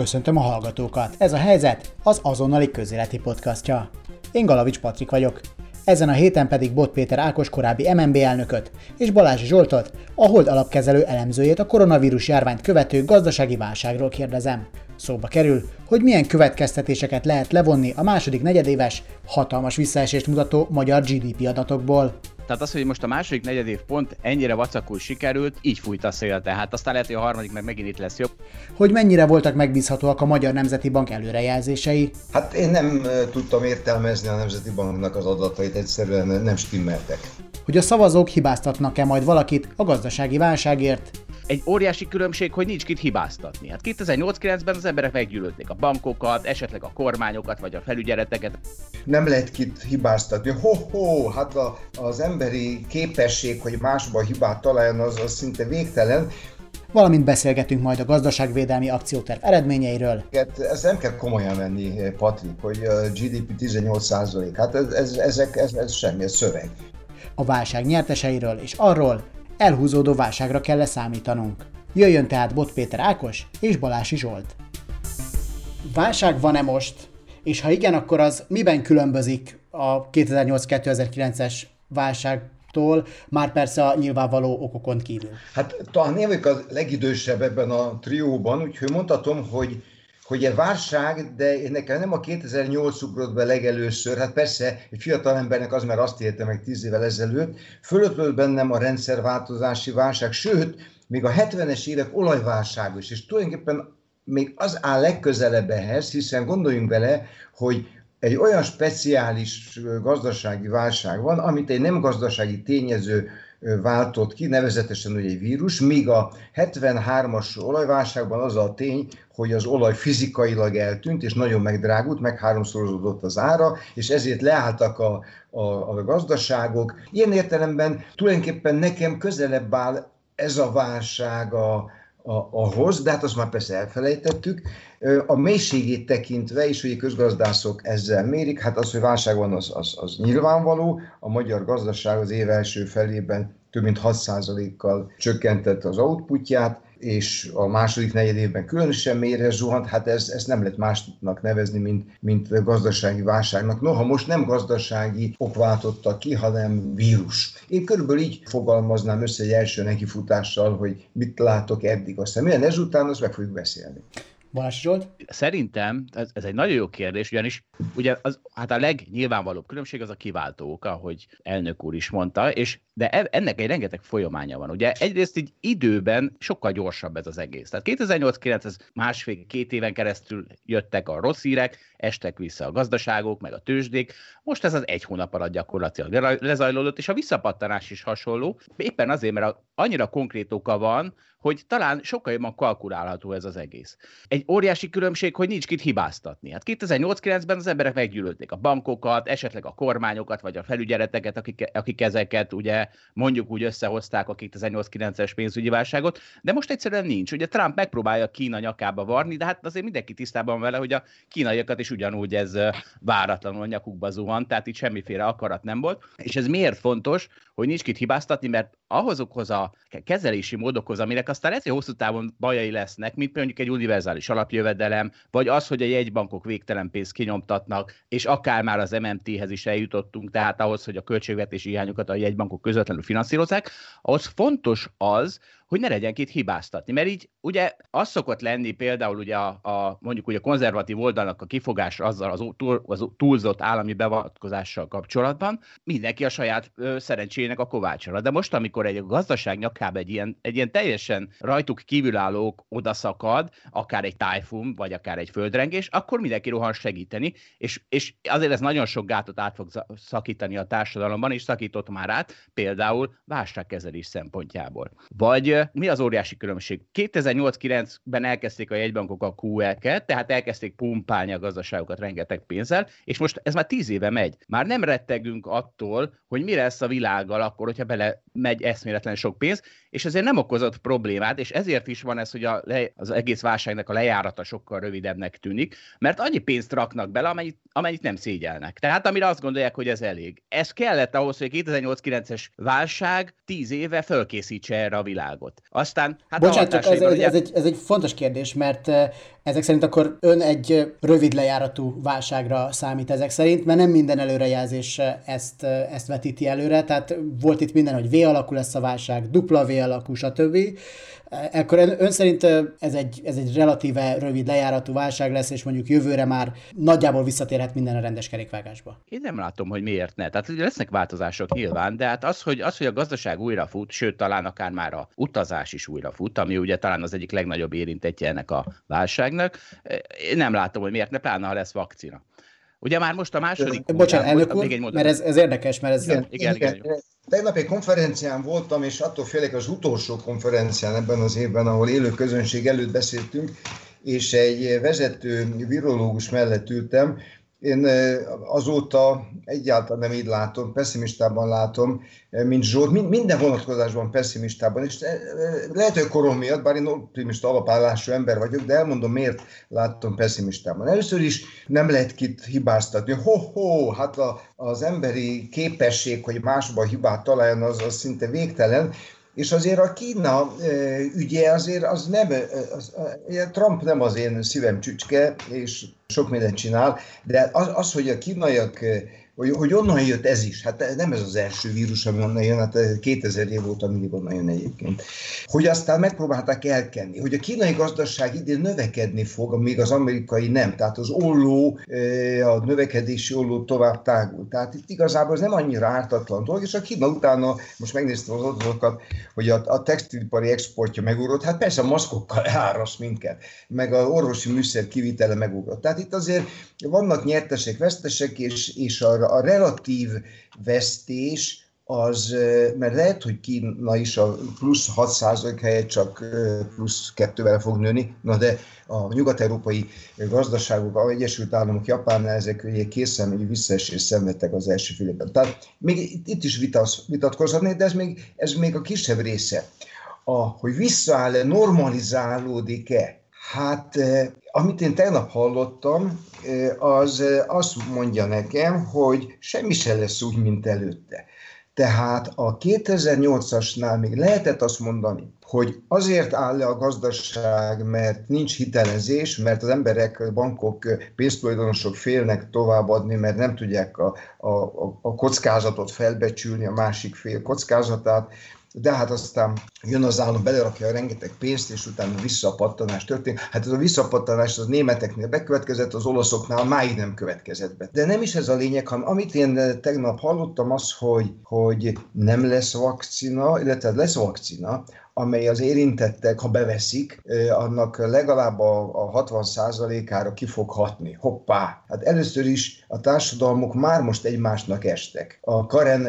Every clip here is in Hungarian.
Köszöntöm a hallgatókat! Ez a helyzet az azonnali közéleti podcastja. Én Galavics Patrik vagyok. Ezen a héten pedig Bot Péter Ákos korábbi MNB elnököt és Balázs Zsoltot, a Hold alapkezelő elemzőjét a koronavírus járványt követő gazdasági válságról kérdezem. Szóba kerül, hogy milyen következtetéseket lehet levonni a második negyedéves, hatalmas visszaesést mutató magyar GDP adatokból. Tehát az, hogy most a második negyedév pont ennyire vacakul sikerült, így fújt a szél, tehát aztán lehet, hogy a harmadik meg megint itt lesz jobb. Hogy mennyire voltak megbízhatóak a Magyar Nemzeti Bank előrejelzései? Hát én nem tudtam értelmezni a Nemzeti Banknak az adatait, egyszerűen nem stimmeltek. Hogy a szavazók hibáztatnak-e majd valakit a gazdasági válságért? Egy óriási különbség, hogy nincs kit hibáztatni. Hát 2008-9-ben az emberek meggyűlölték a bankokat, esetleg a kormányokat, vagy a felügyeleteket. Nem lehet kit hibáztatni. Ho-ho, hát a, az emberi képesség, hogy másba hibát találjon, az, az szinte végtelen valamint beszélgetünk majd a gazdaságvédelmi akcióterv eredményeiről. Ezt nem kell komolyan venni, Patrik, hogy a GDP 18 Hát ez, ez, ezek, ez, ez semmi, ez szöveg. A válság nyerteseiről és arról, elhúzódó válságra kell leszámítanunk. Jöjjön tehát Bot Péter Ákos és Balási Zsolt. Válság van-e most? És ha igen, akkor az miben különbözik a 2008-2009-es válságtól, már persze a nyilvánvaló okokon kívül? Hát talán én vagyok a legidősebb ebben a trióban, úgyhogy mondhatom, hogy hogy egy válság, de nekem nem a 2008 ugrott be legelőször, hát persze egy fiatal embernek az már azt érte meg 10 évvel ezelőtt, fölöttött bennem a rendszerváltozási válság, sőt, még a 70-es évek olajválság is, és tulajdonképpen még az áll legközelebb ehhez, hiszen gondoljunk bele, hogy egy olyan speciális gazdasági válság van, amit egy nem gazdasági tényező váltott ki, nevezetesen ugye egy vírus, míg a 73-as olajválságban az a tény, hogy az olaj fizikailag eltűnt, és nagyon megdrágult, meg háromszorozódott az ára, és ezért leálltak a, a, a gazdaságok. Ilyen értelemben tulajdonképpen nekem közelebb áll ez a válság a, a, ahhoz, de hát azt már persze elfelejtettük. A mélységét tekintve is, hogy a közgazdászok ezzel mérik, hát az, hogy válság van, az, az, az nyilvánvaló. A magyar gazdaság az év első felében több mint 6%-kal csökkentette az outputját, és a második negyed évben különösen mélyre zuhant, hát ez, ez nem lehet másnak nevezni, mint, mint gazdasági válságnak. Noha most nem gazdasági ok váltotta ki, hanem vírus. Én körülbelül így fogalmaznám össze egy első nekifutással, hogy mit látok eddig, aztán milyen ezután, azt meg fogjuk beszélni. Balázs Zsolt? Szerintem ez, ez egy nagyon jó kérdés, ugyanis ugye az, hát a legnyilvánvalóbb különbség az a kiváltó oka, ahogy elnök úr is mondta, és de e, ennek egy rengeteg folyamánya van. Ugye egyrészt így időben sokkal gyorsabb ez az egész. Tehát 2008-9, ez másfél-két éven keresztül jöttek a rossz hírek, estek vissza a gazdaságok, meg a tőzsdék. Most ez az egy hónap alatt gyakorlatilag lezajlódott, és a visszapattanás is hasonló. Éppen azért, mert annyira konkrét oka van, hogy talán sokkal jobban kalkulálható ez az egész. Egy óriási különbség, hogy nincs kit hibáztatni. Hát 2008-9-ben az emberek meggyűlölték a bankokat, esetleg a kormányokat, vagy a felügyeleteket, akik, akik ezeket ugye mondjuk úgy összehozták a 2008-9-es pénzügyi válságot, de most egyszerűen nincs. Ugye Trump megpróbálja Kína nyakába varni, de hát azért mindenki tisztában vele, hogy a kínaiakat is ugyanúgy ez váratlanul nyakukba zuhant, tehát itt semmiféle akarat nem volt. És ez miért fontos, hogy nincs kit hibáztatni, mert ahhozokhoz a kezelési módokhoz, aminek aztán hogy hosszú távon bajai lesznek, mint mondjuk egy univerzális alapjövedelem, vagy az, hogy a jegybankok végtelen pénzt kinyomtatnak, és akár már az MMT-hez is eljutottunk, tehát ahhoz, hogy a költségvetési hiányokat a jegybankok közvetlenül finanszírozzák, ahhoz fontos az, hogy ne legyen két hibáztatni. Mert így ugye az szokott lenni például ugye a, a mondjuk ugye a konzervatív oldalnak a kifogás azzal az, túl, az túlzott állami beavatkozással kapcsolatban, mindenki a saját ö, szerencsének a kovácsra. De most, amikor egy gazdaság nyakába egy ilyen, egy ilyen teljesen rajtuk kívülállók odaszakad, akár egy tájfun, vagy akár egy földrengés, akkor mindenki rohan segíteni, és, és azért ez nagyon sok gátot át fog szakítani a társadalomban, és szakított már át, például válságkezelés szempontjából. Vagy mi az óriási különbség? 2008-9-ben elkezdték a jegybankok a QE-ket, tehát elkezdték pumpálni a gazdaságokat rengeteg pénzzel, és most ez már tíz éve megy. Már nem rettegünk attól, hogy mi lesz a világgal akkor, hogyha bele megy eszméletlen sok pénz, és ezért nem okozott problémát, és ezért is van ez, hogy a az egész válságnak a lejárata sokkal rövidebbnek tűnik, mert annyi pénzt raknak bele, amennyit, amennyit nem szégyelnek. Tehát amire azt gondolják, hogy ez elég. Ez kellett ahhoz, hogy a 2008-9-es válság tíz éve fölkészítse erre a világot. Trumpot. Aztán, hát Bocsánat, csak ez, ugye... ez, egy, ez egy fontos kérdés, mert ezek szerint akkor ön egy rövid lejáratú válságra számít ezek szerint, mert nem minden előrejelzés ezt, ezt vetíti előre, tehát volt itt minden, hogy V alakú lesz a válság, dupla V alakú, stb. Akkor ön szerint ez egy, ez egy relatíve rövid lejáratú válság lesz, és mondjuk jövőre már nagyjából visszatérhet minden a rendes kerékvágásba? Én nem látom, hogy miért ne. Tehát lesznek változások nyilván, de hát az, hogy, az, hogy a gazdaság újra fut, sőt talán akár már a utazás is újra fut, ami ugye talán az egyik legnagyobb érintetje ennek a válságnak, én nem látom, hogy miért ne, pláne ha lesz vakcina. Ugye már most a második... Bocsánat, elnök úr, még egy mert ez, ez érdekes, mert ez... Igen, igen, igen. igen. Tegnap egy konferencián voltam, és attól félek az utolsó konferencián ebben az évben, ahol élő közönség előtt beszéltünk, és egy vezető virológus mellett ültem, én azóta egyáltalán nem így látom, pessimistában látom, mint Zsolt, minden vonatkozásban pessimistában, és lehet, hogy korom miatt, bár én optimista alapállású ember vagyok, de elmondom, miért látom pessimistában. Először is nem lehet kit hibáztatni. Ho-ho, hát a, az emberi képesség, hogy másban hibát találjon, az, az szinte végtelen, és azért a Kína ügye azért az nem, az, Trump nem az én szívem csücske, és sok mindent csinál, de az, az hogy a kínaiak hogy, hogy onnan jött ez is. Hát nem ez az első vírus, ami onnan jön, hát 2000 év óta mindig onnan jön egyébként. Hogy aztán megpróbálták elkenni, hogy a kínai gazdaság idén növekedni fog, míg az amerikai nem. Tehát az olló, a növekedési olló tovább tágul. Tehát itt igazából ez nem annyira ártatlan dolog, és a Kína utána, most megnéztem az adatokat, hogy a, a textilipari exportja megugrott, hát persze a maszkokkal eláraszt minket, meg a orvosi műszer kivitele megugrott. Tehát itt azért vannak nyertesek, vesztesek, és, és a a relatív vesztés az, mert lehet, hogy Kína is a plusz 6% helyett csak plusz 2-vel fog nőni, na de a nyugat-európai gazdaságok, a Egyesült Államok, Japán, ezek ugye egy visszaesés szenvedtek az első félében. Tehát még itt is vitatkozhatnék, de ez még, ez még a kisebb része. A, hogy visszaáll-e, normalizálódik-e, Hát, amit én tegnap hallottam, az azt mondja nekem, hogy semmi se lesz úgy, mint előtte. Tehát a 2008-asnál még lehetett azt mondani, hogy azért áll le a gazdaság, mert nincs hitelezés, mert az emberek, bankok, pénztulajdonosok félnek továbbadni, mert nem tudják a, a, a kockázatot felbecsülni, a másik fél kockázatát, de hát aztán jön az állam, belerakja a rengeteg pénzt, és utána visszapattanás történik. Hát ez a visszapattanás az németeknél bekövetkezett, az olaszoknál máig nem következett be. De nem is ez a lényeg, hanem amit én tegnap hallottam, az, hogy, hogy nem lesz vakcina, illetve lesz vakcina, amely az érintettek, ha beveszik, annak legalább a, a 60%-ára ki fog hatni. Hoppá! Hát először is a társadalmok már most egymásnak estek. A Karen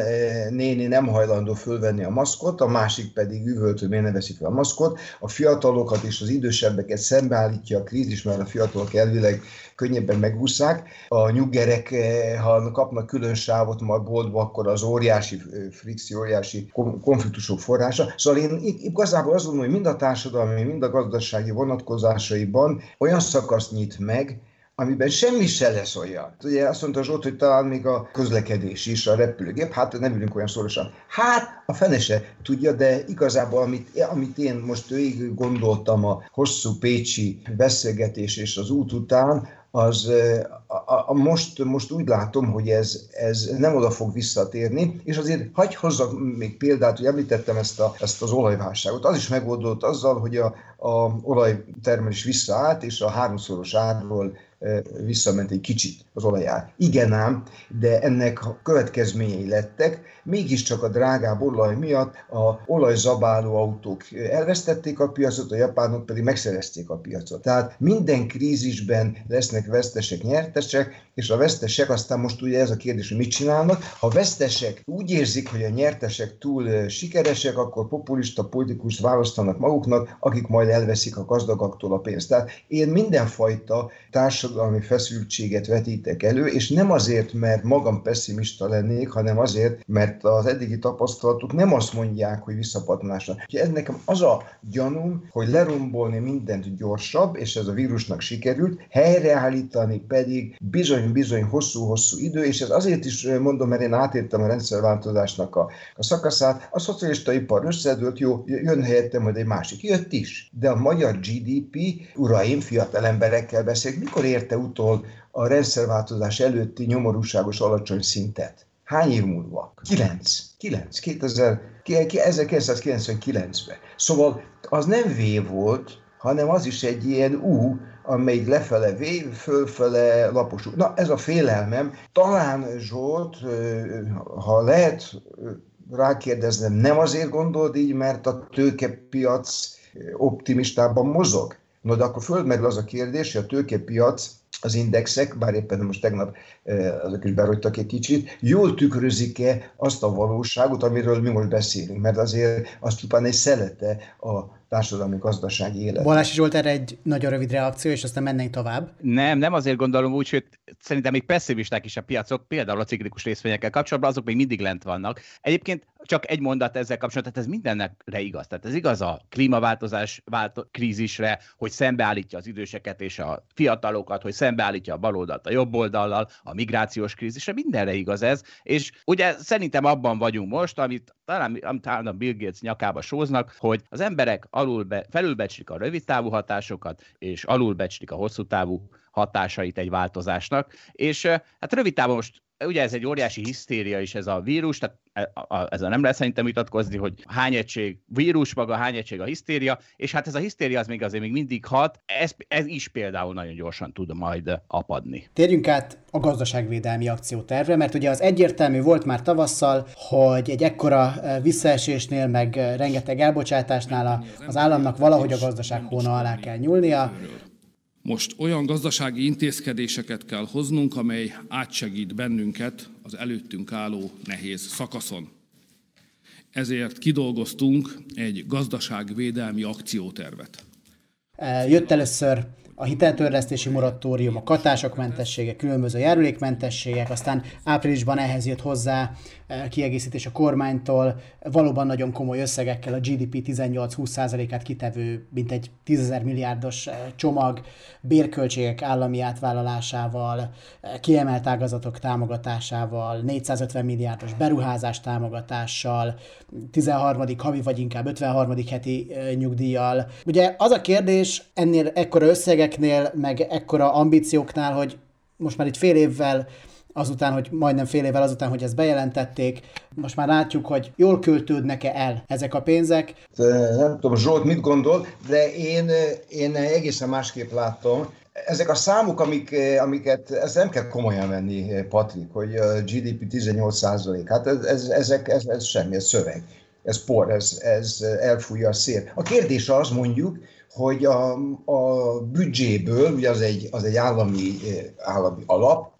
néni nem hajlandó fölvenni a maszkot, a másik pedig üvölt, hogy miért ne veszik fel a maszkot. A fiatalokat és az idősebbeket szembeállítja a krízis, mert a fiatalok elvileg könnyebben megúszák. A nyuggerek, ha kapnak külön sávot majd boltba, akkor az óriási frikció, óriási konfliktusok forrása. Szóval én igazából azt gondolom, hogy mind a társadalmi, mind a gazdasági vonatkozásaiban olyan szakaszt nyit meg, amiben semmi se lesz olyan. Ugye azt mondta Zsolt, hogy talán még a közlekedés is, a repülőgép, hát nem ülünk olyan szorosan. Hát a fene se tudja, de igazából amit, amit én most végig gondoltam a hosszú pécsi beszélgetés és az út után, az a, a, most, most úgy látom, hogy ez, ez nem oda fog visszatérni, és azért hagyj hozzak még példát, hogy említettem ezt, a, ezt az olajválságot. Az is megoldott azzal, hogy a, a olajtermelés visszaállt, és a háromszoros árról visszament egy kicsit az olajár. Igen ám, de ennek következményei lettek, mégiscsak a drágább olaj miatt a olajzabáló autók elvesztették a piacot, a japánok pedig megszerezték a piacot. Tehát minden krízisben lesznek vesztesek, nyertesek, és a vesztesek aztán most ugye ez a kérdés, hogy mit csinálnak. Ha vesztesek úgy érzik, hogy a nyertesek túl sikeresek, akkor populista politikust választanak maguknak, akik majd elveszik a gazdagaktól a pénzt. Tehát én mindenfajta társadalmi feszültséget vetítek elő, és nem azért, mert magam pessimista lennék, hanem azért, mert az eddigi tapasztalat adatok nem azt mondják, hogy visszapattanásra. Ez nekem az a gyanúm, hogy lerombolni mindent gyorsabb, és ez a vírusnak sikerült, helyreállítani pedig bizony-bizony hosszú-hosszú idő, és ez azért is mondom, mert én átértem a rendszerváltozásnak a, a szakaszát, a szocialista ipar összedőlt, jó, jön helyettem majd egy másik. Jött is, de a magyar GDP, uraim, fiatal emberekkel beszélek, mikor érte utol a rendszerváltozás előtti nyomorúságos alacsony szintet? Hány év múlva? 9. 9. 2000, 1999-ben. Szóval az nem V volt, hanem az is egy ilyen U, amelyik lefele V, fölfele lapos Na, ez a félelmem. Talán Zsolt, ha lehet rákérdeznem, nem azért gondold így, mert a tőkepiac optimistában mozog? No, de akkor földmerül az a kérdés, hogy a tőkepiac az indexek, bár éppen most tegnap azok is berogytak egy kicsit, jól tükrözik-e azt a valóságot, amiről mi most beszélünk, mert azért az csupán egy szelete a társadalmi gazdasági élet. Balási Zsolt erre egy nagyon rövid reakció, és aztán mennénk tovább. Nem, nem azért gondolom úgy, hogy szerintem még pessimisták is a piacok, például a ciklikus részvényekkel kapcsolatban, azok még mindig lent vannak. Egyébként csak egy mondat ezzel kapcsolatban, tehát ez mindenre igaz. Tehát ez igaz a klímaváltozás vált- krízisre, hogy szembeállítja az időseket és a fiatalokat, hogy szembeállítja a baloldalt a jobb oldallal, a migrációs krízisre, mindenre igaz ez. És ugye szerintem abban vagyunk most, amit talán, amit a Bill Gates nyakába sóznak, hogy az emberek alulbe, felülbecslik a rövid távú hatásokat, és alulbecslik a hosszú távú hatásait egy változásnak. És hát rövid távon most ugye ez egy óriási hisztéria is ez a vírus, tehát e, ezzel nem lehet szerintem vitatkozni, hogy hány egység vírus maga, hány egység a hisztéria, és hát ez a hisztéria az még azért még mindig hat, ez, ez is például nagyon gyorsan tud majd apadni. Térjünk át a gazdaságvédelmi akciótervre, mert ugye az egyértelmű volt már tavasszal, hogy egy ekkora e, visszaesésnél, meg e, rengeteg elbocsátásnál az államnak valahogy a gazdaság hóna alá kell nyúlnia, most olyan gazdasági intézkedéseket kell hoznunk, amely átsegít bennünket az előttünk álló nehéz szakaszon. Ezért kidolgoztunk egy gazdaságvédelmi akciótervet. Jött először a hiteltörlesztési moratórium, a katások mentessége, különböző járulékmentességek, aztán áprilisban ehhez jött hozzá kiegészítés a kormánytól, valóban nagyon komoly összegekkel a GDP 18-20%-át kitevő, mint egy 10 milliárdos eh, csomag, bérköltségek állami átvállalásával, eh, kiemelt ágazatok támogatásával, 450 milliárdos beruházás támogatással, 13. havi vagy inkább 53. heti nyugdíjjal. Ugye az a kérdés ennél ekkora összegek cégeknél, meg ekkora ambícióknál, hogy most már itt fél évvel azután, hogy majdnem fél évvel azután, hogy ezt bejelentették, most már látjuk, hogy jól költődnek-e el ezek a pénzek. Nem tudom, Zsolt mit gondol, de én, én egészen másképp látom. Ezek a számok, amik, amiket, ezt nem kell komolyan venni, Patrik, hogy a GDP 18 százalék, hát ez, ez, ezek, ez, ez semmi, ez szöveg, ez por, ez, ez elfújja a szél. A kérdés az mondjuk, hogy a, a büdzséből, ugye az egy, az egy állami, eh, állami alap,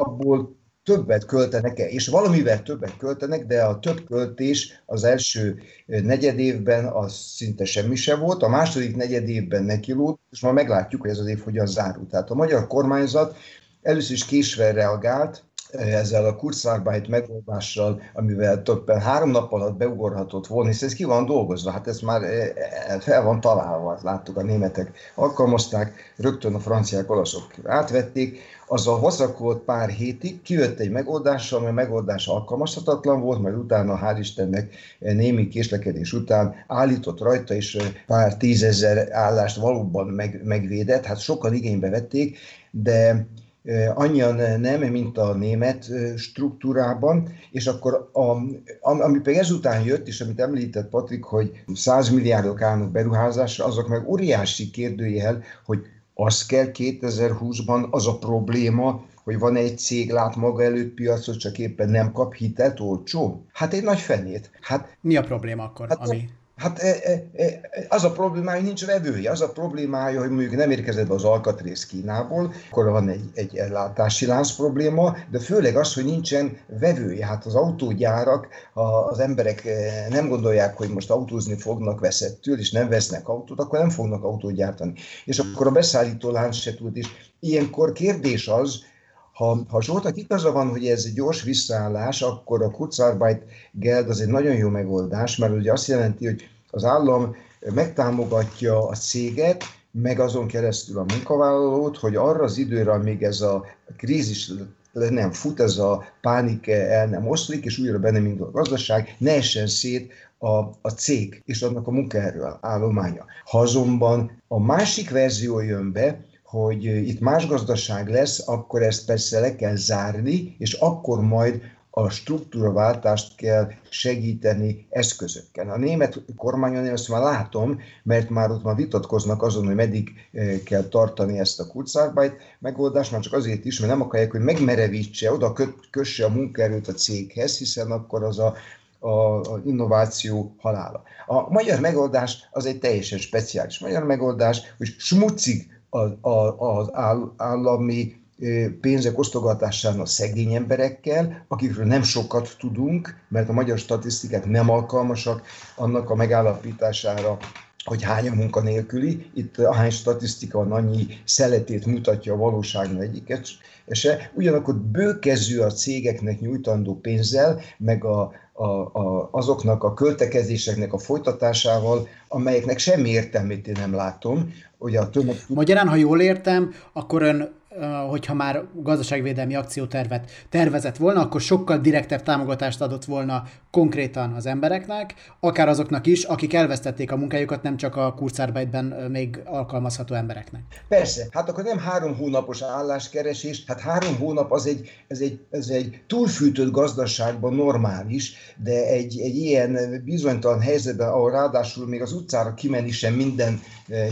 abból többet költenek-e, és valamivel többet költenek, de a több költés az első eh, negyedévben az szinte semmi se volt, a második negyedévben nekilód, és már meglátjuk, hogy ez az év hogyan zárul. Tehát a magyar kormányzat először is késve reagált, ezzel a Kurzarbeit megoldással, amivel több három nap alatt beugorhatott volna, hiszen ez ki van dolgozva, hát ez már fel van találva, láttuk a németek alkalmazták, rögtön a franciák, olaszok átvették, azzal hosszakult pár hétig, kijött egy megoldással, ami a megoldás alkalmazhatatlan volt, majd utána, hál' Istennek, némi késlekedés után állított rajta, és pár tízezer állást valóban meg, megvédett, hát sokan igénybe vették, de annyian nem, mint a német struktúrában, és akkor a, ami pedig ezután jött, és amit említett Patrik, hogy 100 milliárdok állnak beruházásra, azok meg óriási kérdőjel, hogy az kell 2020-ban az a probléma, hogy van egy cég, lát maga előtt piacot, csak éppen nem kap hitelt olcsó? Hát egy nagy fenét. Hát, Mi a probléma akkor, hát, ami... Hát e, e, e, az a problémája, hogy nincs vevője. Az a problémája, hogy mondjuk nem érkezett be az alkatrész Kínából, akkor van egy, egy ellátási lánc probléma, de főleg az, hogy nincsen vevője. Hát az autógyárak, az emberek nem gondolják, hogy most autózni fognak veszettől, és nem vesznek autót, akkor nem fognak autót gyártani. És akkor a beszállító lánc se tud is. Ilyenkor kérdés az, Ha, ha Zsoltak igaza van, hogy ez egy gyors visszaállás, akkor a Kurzarbeit Geld az egy nagyon jó megoldás, mert ugye azt jelenti, hogy az állam megtámogatja a céget, meg azon keresztül a munkavállalót, hogy arra az időre, amíg ez a krízis le nem fut, ez a pánik el nem oszlik, és újra benne indul a gazdaság, ne essen szét a, a cég és annak a munkaerő állománya. Ha azonban a másik verzió jön be, hogy itt más gazdaság lesz, akkor ezt persze le kell zárni, és akkor majd a struktúraváltást kell segíteni eszközökkel. A német kormányon én ezt már látom, mert már ott már vitatkoznak azon, hogy meddig kell tartani ezt a Kurzarbeit megoldást, már csak azért is, mert nem akarják, hogy megmerevítse, oda kösse a munkaerőt a céghez, hiszen akkor az a a, a innováció halála. A magyar megoldás az egy teljesen speciális magyar megoldás, hogy smucig az, az állami pénzek osztogatásán a szegény emberekkel, akikről nem sokat tudunk, mert a magyar statisztikák nem alkalmasak annak a megállapítására, hogy hány a munkanélküli. Itt hány statisztika van, annyi szeletét mutatja a valóságnak egyiket se. Ugyanakkor bőkezű a cégeknek nyújtandó pénzzel, meg a, a, a, azoknak a költekezéseknek a folytatásával, amelyeknek semmi értelmét én nem látom. Ugye a tömeg... Magyarán, ha jól értem, akkor ön hogyha már gazdaságvédelmi akciótervet tervezett volna, akkor sokkal direktebb támogatást adott volna konkrétan az embereknek, akár azoknak is, akik elvesztették a munkájukat, nem csak a Kurzarbeitben még alkalmazható embereknek. Persze, hát akkor nem három hónapos álláskeresés, hát három hónap az egy, ez egy, ez egy túlfűtött gazdaságban normális, de egy, egy ilyen bizonytalan helyzetben, ahol ráadásul még az utcára kimenni sem minden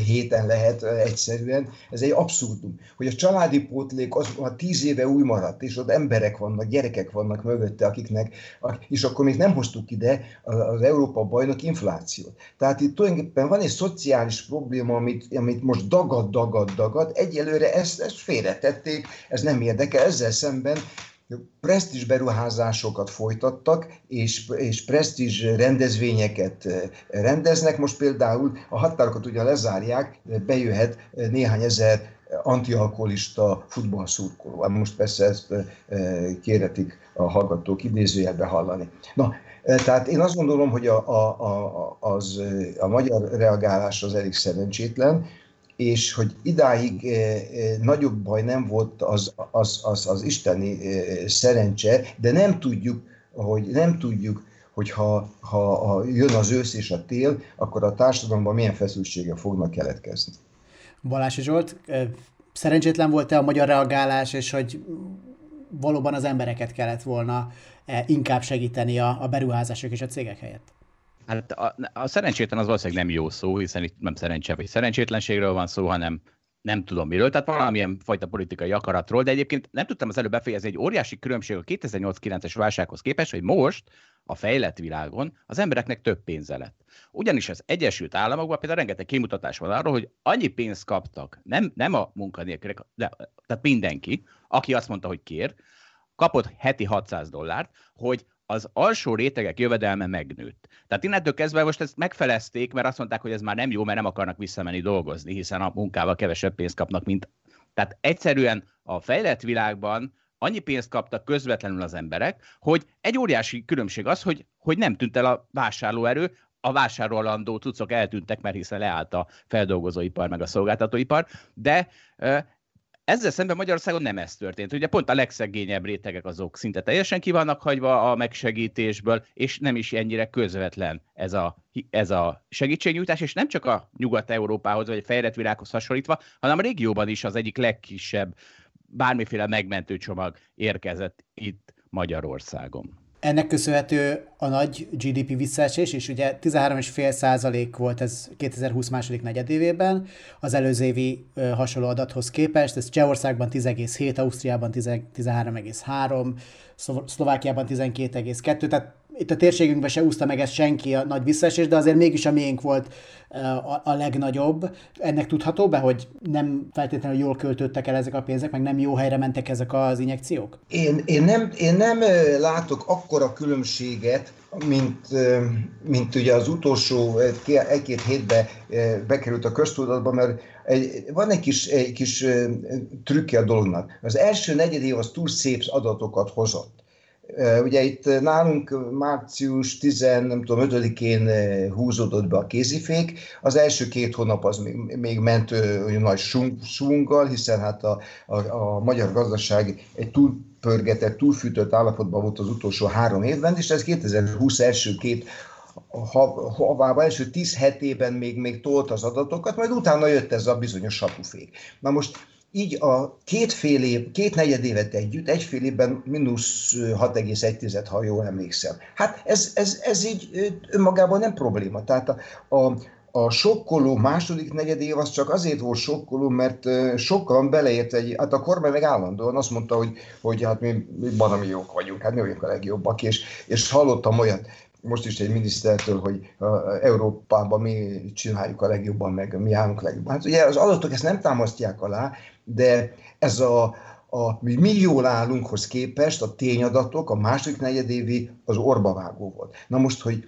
héten lehet egyszerűen, ez egy abszurdum. Hogy a családi pótlék az már tíz éve új maradt, és ott emberek vannak, gyerekek vannak mögötte, akiknek, és akkor még nem hoztuk ide az Európa bajnok inflációt. Tehát itt tulajdonképpen van egy szociális probléma, amit, amit most dagad, dagad, dagad. Egyelőre ezt, ezt félretették, ez nem érdekel. Ezzel szemben presztízs beruházásokat folytattak, és, és presztízs rendezvényeket eh, rendeznek. Most például a határokat ugye lezárják, bejöhet néhány ezer antialkoholista futballszurkoló. Hát most persze ezt eh, kéretik a hallgatók idézőjelbe hallani. Na, eh, tehát én azt gondolom, hogy a, a, a, az, a magyar reagálás az elég szerencsétlen, és hogy idáig eh, eh, nagyobb baj nem volt az, az, az, az isteni eh, szerencse, de nem tudjuk, hogy nem tudjuk, hogy ha, ha, ha jön az ősz és a tél, akkor a társadalomban milyen feszültségek fognak keletkezni. Balási Zsolt, szerencsétlen volt-e a magyar reagálás, és hogy valóban az embereket kellett volna inkább segíteni a, a beruházások és a cégek helyett? Hát a, a szerencsétlen az valószínűleg nem jó szó, hiszen itt nem szerencse vagy szerencsétlenségről van szó, hanem nem tudom miről, tehát valamilyen fajta politikai akaratról, de egyébként nem tudtam az előbb befejezni, egy óriási különbség a 2008-9-es válsághoz képest, hogy most a fejlett világon az embereknek több pénze lett. Ugyanis az Egyesült Államokban például rengeteg kimutatás van arról, hogy annyi pénzt kaptak, nem, nem a munkanélkülek, de tehát mindenki, aki azt mondta, hogy kér, kapott heti 600 dollárt, hogy az alsó rétegek jövedelme megnőtt. Tehát innentől kezdve most ezt megfelezték, mert azt mondták, hogy ez már nem jó, mert nem akarnak visszamenni dolgozni, hiszen a munkával kevesebb pénzt kapnak, mint. Tehát egyszerűen a fejlett világban annyi pénzt kaptak közvetlenül az emberek, hogy egy óriási különbség az, hogy, hogy nem tűnt el a vásárlóerő, a vásárolandó cuccok eltűntek, mert hiszen leállt a feldolgozóipar meg a szolgáltatóipar, de ezzel szemben Magyarországon nem ez történt. Ugye pont a legszegényebb rétegek azok szinte teljesen ki vannak hagyva a megsegítésből, és nem is ennyire közvetlen ez a, ez a segítségnyújtás, és nem csak a Nyugat-Európához vagy a fejlett világhoz hasonlítva, hanem a régióban is az egyik legkisebb bármiféle megmentő csomag érkezett itt Magyarországon. Ennek köszönhető a nagy GDP visszaesés, és ugye 13,5% volt ez 2020 második negyedévében, az előző évi hasonló adathoz képest, ez Csehországban 10,7, Ausztriában 13,3, Szlovákiában 12,2, tehát itt a térségünkben se úszta meg ezt senki a nagy visszaesés, de azért mégis a miénk volt a, a legnagyobb. Ennek tudható be, hogy nem feltétlenül jól költöttek el ezek a pénzek, meg nem jó helyre mentek ezek az injekciók? Én, én, nem, én nem látok akkora különbséget, mint, mint ugye az utolsó egy-két hétben bekerült a köztudatba, mert egy, van egy kis, egy kis trükkje a dolognak. Az első negyed év az túl szép adatokat hozott. Ugye itt nálunk március 10, nem tudom, 5-én húzódott be a kézifék. Az első két hónap az még, ment olyan nagy sunggal, hiszen hát a, a, a magyar gazdaság egy túl pörgetett, túlfűtött állapotban volt az utolsó három évben, és ez 2020 első két havában, első tíz hetében még, még tolt az adatokat, majd utána jött ez a bizonyos sapufék. Na most így a két fél év, két negyed évet együtt, egy fél évben mínusz 6,1, ha jól emlékszem. Hát ez, ez, ez így önmagában nem probléma. Tehát a, a, a sokkoló második negyed év az csak azért volt sokkoló, mert sokan beleért egy, hát a kormány meg állandóan azt mondta, hogy, hogy hát mi, mi van, ami jók vagyunk, hát mi vagyunk a legjobbak, és, és hallottam olyat, most is egy minisztertől, hogy Európában mi csináljuk a legjobban, meg mi állunk legjobban. Hát ugye az adatok ezt nem támasztják alá, de ez a, a mi, jól állunkhoz képest a tényadatok, a második negyedévi az orbavágó volt. Na most, hogy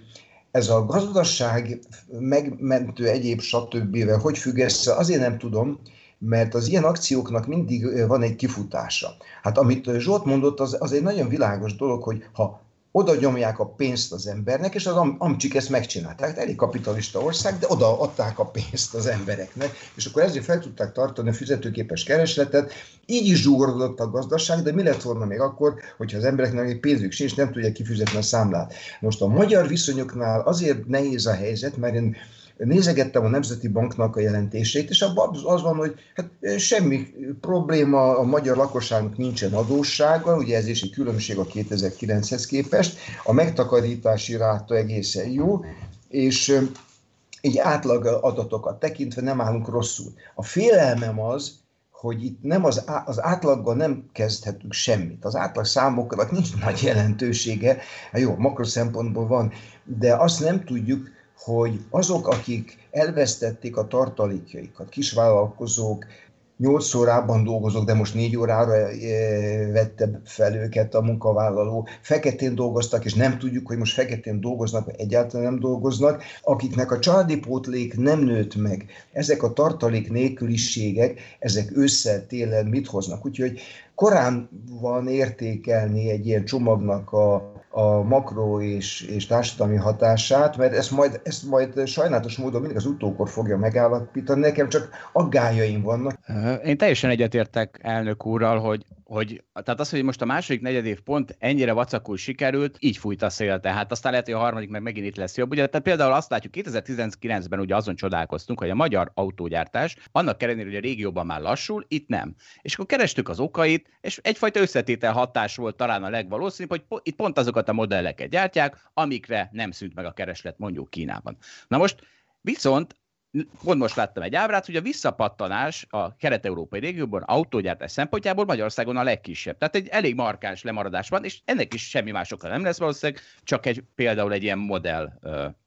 ez a gazdaság megmentő egyéb stb. hogy függ össze, azért nem tudom, mert az ilyen akcióknak mindig van egy kifutása. Hát amit Zsolt mondott, az, az egy nagyon világos dolog, hogy ha oda nyomják a pénzt az embernek, és az am- amcsik ezt megcsinálták. Elég kapitalista ország, de oda adták a pénzt az embereknek, és akkor ezért fel tudták tartani a fizetőképes keresletet. Így is zsugorodott a gazdaság, de mi lett volna még akkor, hogyha az embereknek egy pénzük sincs, nem tudják kifizetni a számlát. Most a magyar viszonyoknál azért nehéz a helyzet, mert én nézegettem a Nemzeti Banknak a jelentését, és abban az van, hogy hát semmi probléma, a magyar lakosságnak nincsen adóssága, ugye ez is egy különbség a 2009-hez képest, a megtakarítási ráta egészen jó, és így átlag adatokat tekintve nem állunk rosszul. A félelmem az, hogy itt nem az, az átlaggal nem kezdhetünk semmit. Az átlag számoknak nincs nagy jelentősége, hát jó, makro szempontból van, de azt nem tudjuk, hogy azok, akik elvesztették a tartalékjaikat, kisvállalkozók, 8 órában dolgozok, de most 4 órára eh, vette fel őket a munkavállaló. Feketén dolgoztak, és nem tudjuk, hogy most feketén dolgoznak, vagy egyáltalán nem dolgoznak, akiknek a családi pótlék nem nőtt meg. Ezek a tartalék nélküliségek, ezek ősszel, télen mit hoznak. Úgyhogy korán van értékelni egy ilyen csomagnak a a makro és, és társadalmi hatását, mert ezt majd, ezt majd sajnálatos módon mindig az utókor fogja megállapítani. Nekem csak aggájaim vannak. Én teljesen egyetértek elnök úrral, hogy hogy tehát az, hogy most a második negyedév pont ennyire vacakul sikerült, így fújt a szél, tehát aztán lehet, hogy a harmadik meg megint itt lesz jobb. Ugye, tehát például azt látjuk, 2019-ben ugye azon csodálkoztunk, hogy a magyar autógyártás annak ellenére, hogy a régióban már lassul, itt nem. És akkor kerestük az okait, és egyfajta összetétel hatás volt talán a legvalószínűbb, hogy itt pont azokat a modelleket gyártják, amikre nem szűnt meg a kereslet mondjuk Kínában. Na most Viszont pont most láttam egy ábrát, hogy a visszapattanás a kelet-európai régióban autógyártás szempontjából Magyarországon a legkisebb. Tehát egy elég markáns lemaradás van, és ennek is semmi másokkal nem lesz valószínűleg, csak egy, például egy ilyen modell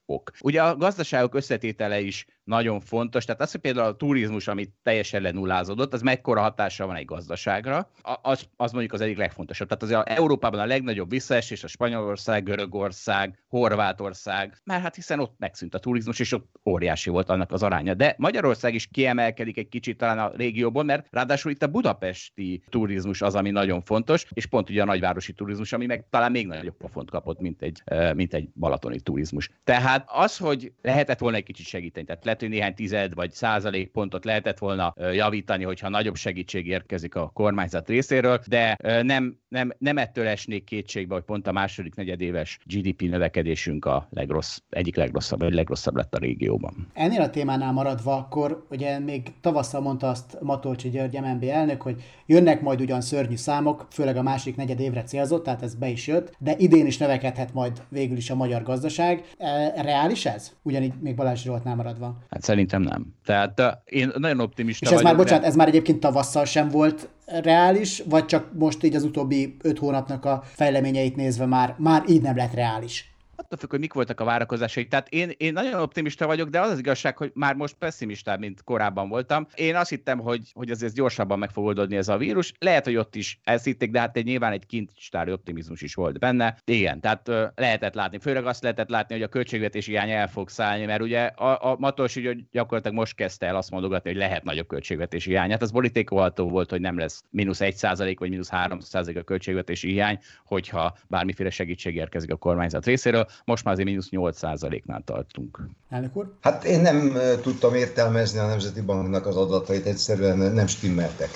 ok. Ugye a gazdaságok összetétele is nagyon fontos, tehát az, hogy például a turizmus, amit teljesen lenullázódott, az mekkora hatással van egy gazdaságra, az, az mondjuk az egyik legfontosabb. Tehát az Európában a legnagyobb visszaesés a Spanyolország, Görögország, Horvátország, mert hát hiszen ott megszűnt a turizmus, és ott óriási volt annak az aránya. De Magyarország is kiemelkedik egy kicsit talán a régióból, mert ráadásul itt a budapesti turizmus az, ami nagyon fontos, és pont ugye a nagyvárosi turizmus, ami meg talán még nagyobb pofont kapott, mint egy, mint egy balatoni turizmus. Tehát az, hogy lehetett volna egy kicsit segíteni, tehát lehet, hogy néhány tized vagy százalék pontot lehetett volna javítani, hogyha nagyobb segítség érkezik a kormányzat részéről, de nem, nem, nem ettől esnék kétségbe, hogy pont a második negyedéves GDP növekedésünk a legrossz, egyik legrosszabb, vagy legrosszabb lett a régióban. Ennél a témánál maradva, akkor ugye még tavasszal mondta azt Matolcsi György MNB elnök, hogy jönnek majd ugyan szörnyű számok, főleg a másik negyed évre célzott, tehát ez be is jött, de idén is növekedhet majd végül is a magyar gazdaság e, reális ez? Ugyanígy még Balázs Zsoltnál maradva. Hát szerintem nem. Tehát én nagyon optimista És ez vagyok, már, bocsánat, de... ez már egyébként tavasszal sem volt reális, vagy csak most így az utóbbi öt hónapnak a fejleményeit nézve már, már így nem lett reális? Attól függ, hogy mik voltak a várakozásaik. Tehát én, én nagyon optimista vagyok, de az az igazság, hogy már most pessimistább, mint korábban voltam. Én azt hittem, hogy, hogy azért gyorsabban meg fog oldódni ez a vírus. Lehet, hogy ott is elszítik, de hát egy, nyilván egy kincstári optimizmus is volt benne. Igen, tehát ö, lehetett látni. Főleg azt lehetett látni, hogy a költségvetési hiány el fog szállni, mert ugye a, a Matos úgy gyakorlatilag most kezdte el azt mondogatni, hogy lehet nagyobb költségvetési hiány. Hát az borítékolható volt, hogy nem lesz mínusz 1% vagy mínusz 3 a költségvetési hiány, hogyha bármiféle segítség érkezik a kormányzat részéről most már azért mínusz 8%-nál tartunk. Elnök úr? Hát én nem tudtam értelmezni a Nemzeti Banknak az adatait, egyszerűen nem stimmeltek.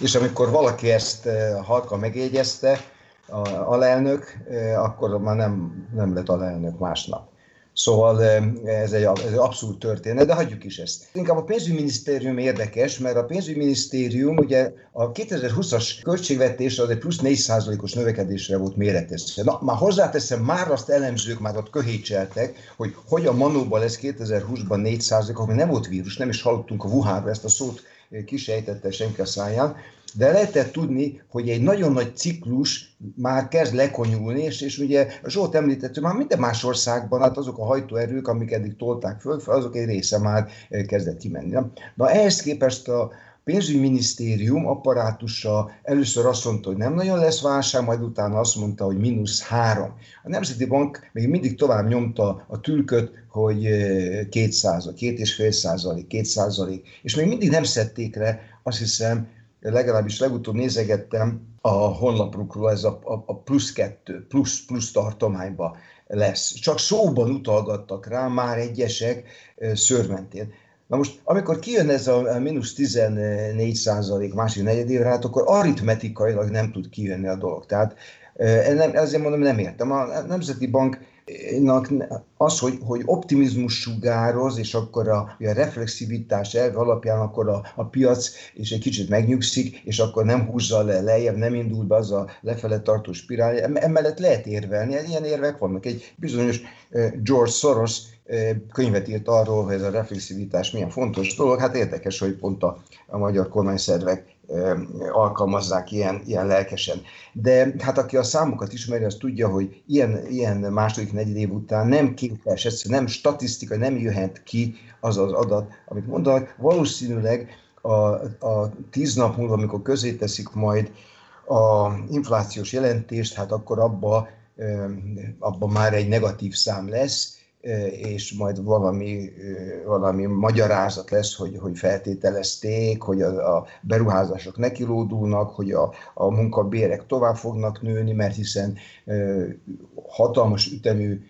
És amikor valaki ezt halka megjegyezte, a alelnök, akkor már nem, nem lett alelnök másnap. Szóval ez egy, ez egy abszolút történet, de hagyjuk is ezt. Inkább a pénzügyminisztérium érdekes, mert a pénzügyminisztérium ugye a 2020-as költségvetés az egy plusz 4%-os növekedésre volt méretezve. Na, már hozzáteszem, már azt elemzők már ott köhécseltek, hogy hogy a manóban lesz 2020-ban 4%, akkor nem volt vírus, nem is hallottunk a Wuhanra ezt a szót kisejtette senki a száján, de lehetett tudni, hogy egy nagyon nagy ciklus már kezd lekonyulni, és, és ugye Zsolt említett, hogy már minden más országban hát azok a hajtóerők, amik eddig tolták föl, azok egy része már kezdett kimenni. Na ehhez képest a, pénzügyminisztérium apparátusa először azt mondta, hogy nem nagyon lesz válság, majd utána azt mondta, hogy mínusz három. A Nemzeti Bank még mindig tovább nyomta a tülköt, hogy 2 százalék, két és fél százalék, két százalék, és még mindig nem szedték le, azt hiszem, legalábbis legutóbb nézegettem a honlapukról, ez a, a, a plusz kettő, plusz, plusz tartományba lesz. Csak szóban utalgattak rá már egyesek szörmentén. Na most, amikor kijön ez a mínusz 14 százalék másik negyedévre, hát akkor aritmetikailag nem tud kijönni a dolog. Tehát nem, ezért mondom, nem értem. A Nemzeti Bank az, hogy, hogy optimizmus sugároz, és akkor a, a reflexivitás elve alapján akkor a, a piac és egy kicsit megnyugszik, és akkor nem húzza le lejjebb, nem indul be az a lefele tartó spirál. Emellett lehet érvelni, ilyen érvek vannak. Egy bizonyos George Soros könyvet írt arról, hogy ez a reflexivitás milyen fontos dolog. Hát érdekes, hogy pont a, a magyar kormányszervek alkalmazzák ilyen, ilyen lelkesen. De hát aki a számokat ismeri, az tudja, hogy ilyen, ilyen második negyed év után nem képes, ez nem statisztika, nem jöhet ki az az adat, amit mondanak. Valószínűleg a, a tíz nap múlva, amikor közé teszik majd a inflációs jelentést, hát akkor abba, abba már egy negatív szám lesz, és majd valami, valami magyarázat lesz, hogy, hogy feltételezték, hogy a, a beruházások nekilódulnak, hogy a, a munkabérek tovább fognak nőni, mert hiszen hatalmas ütemű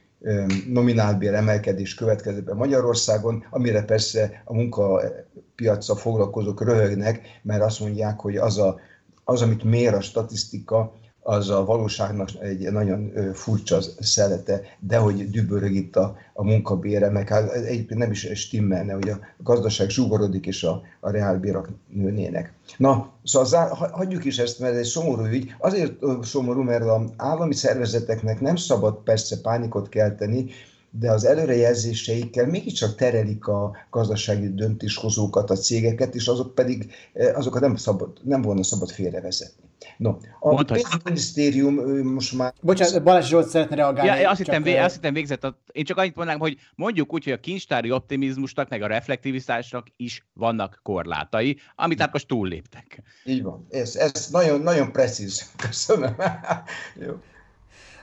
nominálbér emelkedés következett be Magyarországon, amire persze a munkapiacra foglalkozók röhögnek, mert azt mondják, hogy az, a, az amit mér a statisztika, az a valóságnak egy nagyon furcsa szelete, de hogy dübörög itt a, a munkabére, meg hát egyébként nem is stimmelne, hogy a gazdaság zsugorodik és a, a reálbérak nőnének. Na, szóval hagyjuk is ezt, mert ez egy szomorú ügy. Azért szomorú, mert az állami szervezeteknek nem szabad persze pánikot kelteni, de az előrejelzéseikkel mégiscsak terelik a gazdasági döntéshozókat, a cégeket, és azok pedig azokat nem, szabad, nem volna szabad félrevezetni. No, a Mondhatj. pénzminisztérium most már... Bocsánat, Balázs Zsolt szeretne reagálni. Ja, azt, hittem, vé, azt hittem végzett. A, én csak annyit mondanám, hogy mondjuk úgy, hogy a kincstári optimizmusnak, meg a reflektivitásnak is vannak korlátai, amit hát most túlléptek. Így van. Ez, ez nagyon, nagyon precíz. Köszönöm. Jó.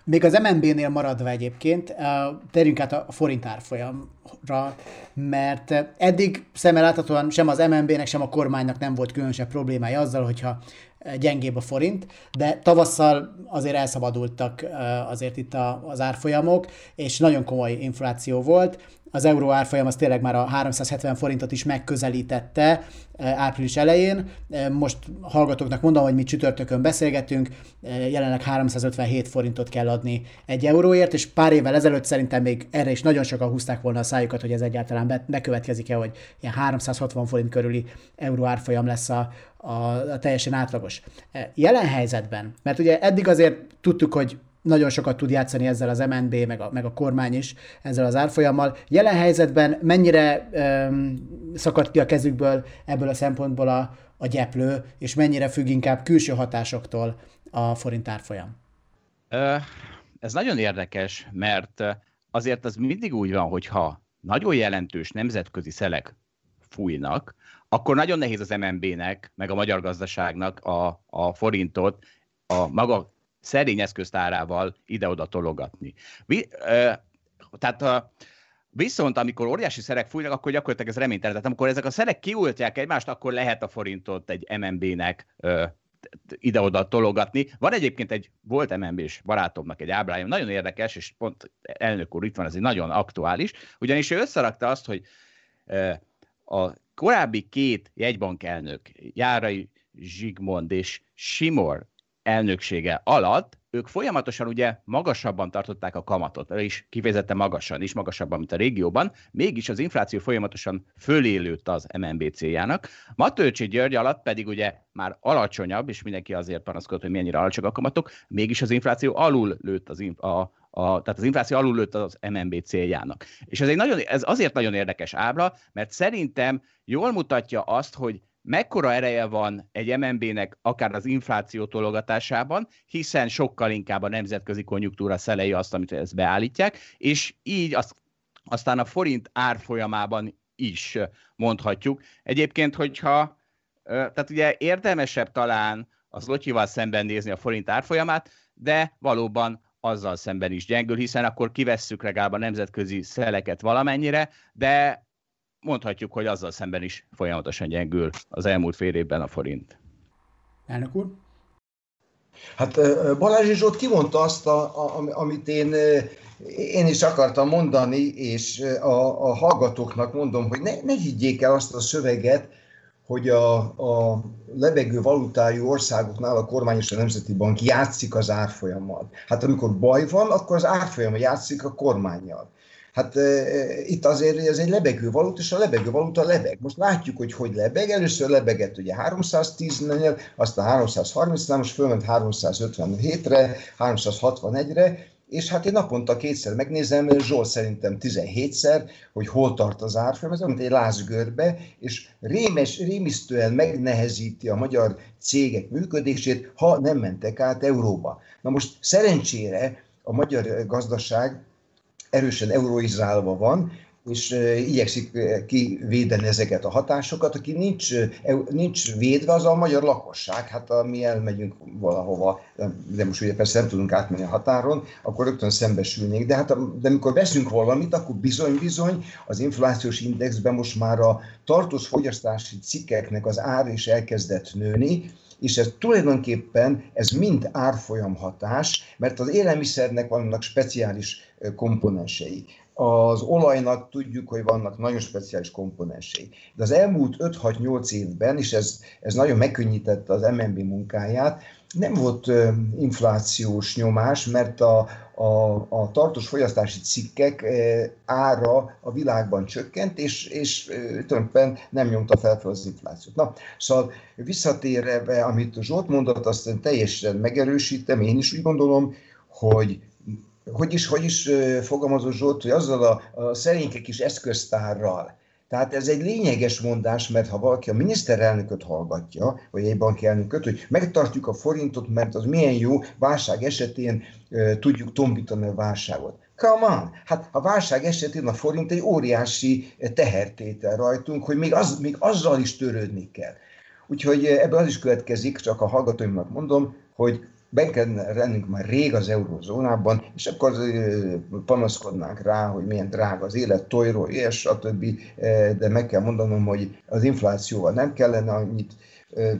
Még az MNB-nél maradva egyébként, terjünk át a forint árfolyamra, mert eddig szemmel láthatóan sem az MNB-nek, sem a kormánynak nem volt különösebb problémája azzal, hogyha gyengébb a forint, de tavasszal azért elszabadultak azért itt az árfolyamok, és nagyon komoly infláció volt az euró árfolyam az tényleg már a 370 forintot is megközelítette április elején. Most hallgatóknak mondom, hogy mi csütörtökön beszélgetünk, jelenleg 357 forintot kell adni egy euróért, és pár évvel ezelőtt szerintem még erre is nagyon sokan húzták volna a szájukat, hogy ez egyáltalán bekövetkezik-e, hogy ilyen 360 forint körüli euró árfolyam lesz a, a, a teljesen átlagos. Jelen helyzetben, mert ugye eddig azért tudtuk, hogy nagyon sokat tud játszani ezzel az MNB, meg a, meg a kormány is ezzel az árfolyammal. Jelen helyzetben mennyire um, szakadt ki a kezükből ebből a szempontból a, a gyeplő, és mennyire függ inkább külső hatásoktól a forint árfolyam? Ez nagyon érdekes, mert azért az mindig úgy van, hogyha nagyon jelentős nemzetközi szelek fújnak, akkor nagyon nehéz az MNB-nek, meg a magyar gazdaságnak a, a forintot a maga szerény eszköztárával ide-oda tologatni. Vi, ö, tehát a, Viszont amikor óriási szerek fújnak, akkor gyakorlatilag ez reménytelen. Tehát amikor ezek a szerek kiultják egymást, akkor lehet a forintot egy MNB-nek ide-oda tologatni. Van egyébként egy, volt MNB-s barátomnak egy ábrája, nagyon érdekes, és pont elnök úr itt van, ez egy nagyon aktuális, ugyanis ő összerakta azt, hogy a korábbi két jegybank elnök, Járai Zsigmond és Simor elnöksége alatt ők folyamatosan ugye magasabban tartották a kamatot, és kifejezetten magasan, is magasabban, mint a régióban, mégis az infláció folyamatosan fölélőtt az MNB céljának. Matőcsi György alatt pedig ugye már alacsonyabb, és mindenki azért panaszkodott, hogy mennyire alacsonyak a kamatok, mégis az infláció alul lőtt az, a, a, tehát az infláció alul az MNB céljának. És ez, egy nagyon, ez azért nagyon érdekes ábra, mert szerintem jól mutatja azt, hogy mekkora ereje van egy MNB-nek akár az infláció tologatásában, hiszen sokkal inkább a nemzetközi konjunktúra szelei azt, amit ezt beállítják, és így az, aztán a forint árfolyamában is mondhatjuk. Egyébként, hogyha, tehát ugye értelmesebb talán az Lotyival szemben nézni a forint árfolyamát, de valóban azzal szemben is gyengül, hiszen akkor kivesszük legalább a nemzetközi szeleket valamennyire, de mondhatjuk, hogy azzal szemben is folyamatosan gyengül az elmúlt fél évben a forint. Elnök úr? Hát Balázs Zsolt kimondta azt, a, a, amit én, én is akartam mondani, és a, a hallgatóknak mondom, hogy ne, ne higgyék el azt a szöveget, hogy a, a lebegő valutájú országoknál a kormány és a Nemzeti Bank játszik az árfolyammal. Hát amikor baj van, akkor az árfolyam játszik a kormányjal. Hát e, itt azért ez egy lebegő valuta, és a lebegő valuta lebeg. Most látjuk, hogy hogy lebeg. Először lebegett ugye 310-nél, aztán 330-nál, most fölment 357-re, 361-re, és hát én naponta kétszer megnézem, Zsolt szerintem 17-szer, hogy hol tart az árfolyam, ez mint egy lázgörbe, és rémes, rémisztően megnehezíti a magyar cégek működését, ha nem mentek át euróba. Na most szerencsére a magyar gazdaság erősen euroizálva van, és igyekszik kivédeni ezeket a hatásokat. Aki nincs, nincs védve, az a magyar lakosság. Hát ha mi elmegyünk valahova, de most ugye persze nem tudunk átmenni a határon, akkor rögtön szembesülnénk. De hát de amikor veszünk valamit, akkor bizony-bizony az inflációs indexben most már a tartós fogyasztási cikkeknek az ár is elkezdett nőni, és ez tulajdonképpen ez mind árfolyam hatás, mert az élelmiszernek vannak speciális komponensei. Az olajnak tudjuk, hogy vannak nagyon speciális komponensei. De az elmúlt 5-6-8 évben, és ez, ez nagyon megkönnyítette az MNB munkáját, nem volt inflációs nyomás, mert a, a, a tartós fogyasztási cikkek ára a világban csökkent, és, és tulajdonképpen nem nyomta fel az inflációt. Na, szóval visszatérve, amit Zsolt mondott, azt teljesen megerősítem, én is úgy gondolom, hogy hogy is, hogy is fogalmazott Zsolt, hogy azzal a, a szerényke kis eszköztárral, tehát ez egy lényeges mondás, mert ha valaki a miniszterelnököt hallgatja, vagy egy banki elnököt, hogy megtartjuk a forintot, mert az milyen jó, válság esetén e, tudjuk tombítani a válságot. Come on! Hát a válság esetén a forint egy óriási tehertétel rajtunk, hogy még, az, még azzal is törődni kell. Úgyhogy ebből az is következik, csak a hallgatóimnak mondom, hogy ben kellene lennünk már rég az eurózónában, és akkor panaszkodnánk rá, hogy milyen drága az élet, tojró, és stb. De meg kell mondanom, hogy az inflációval nem kellene annyit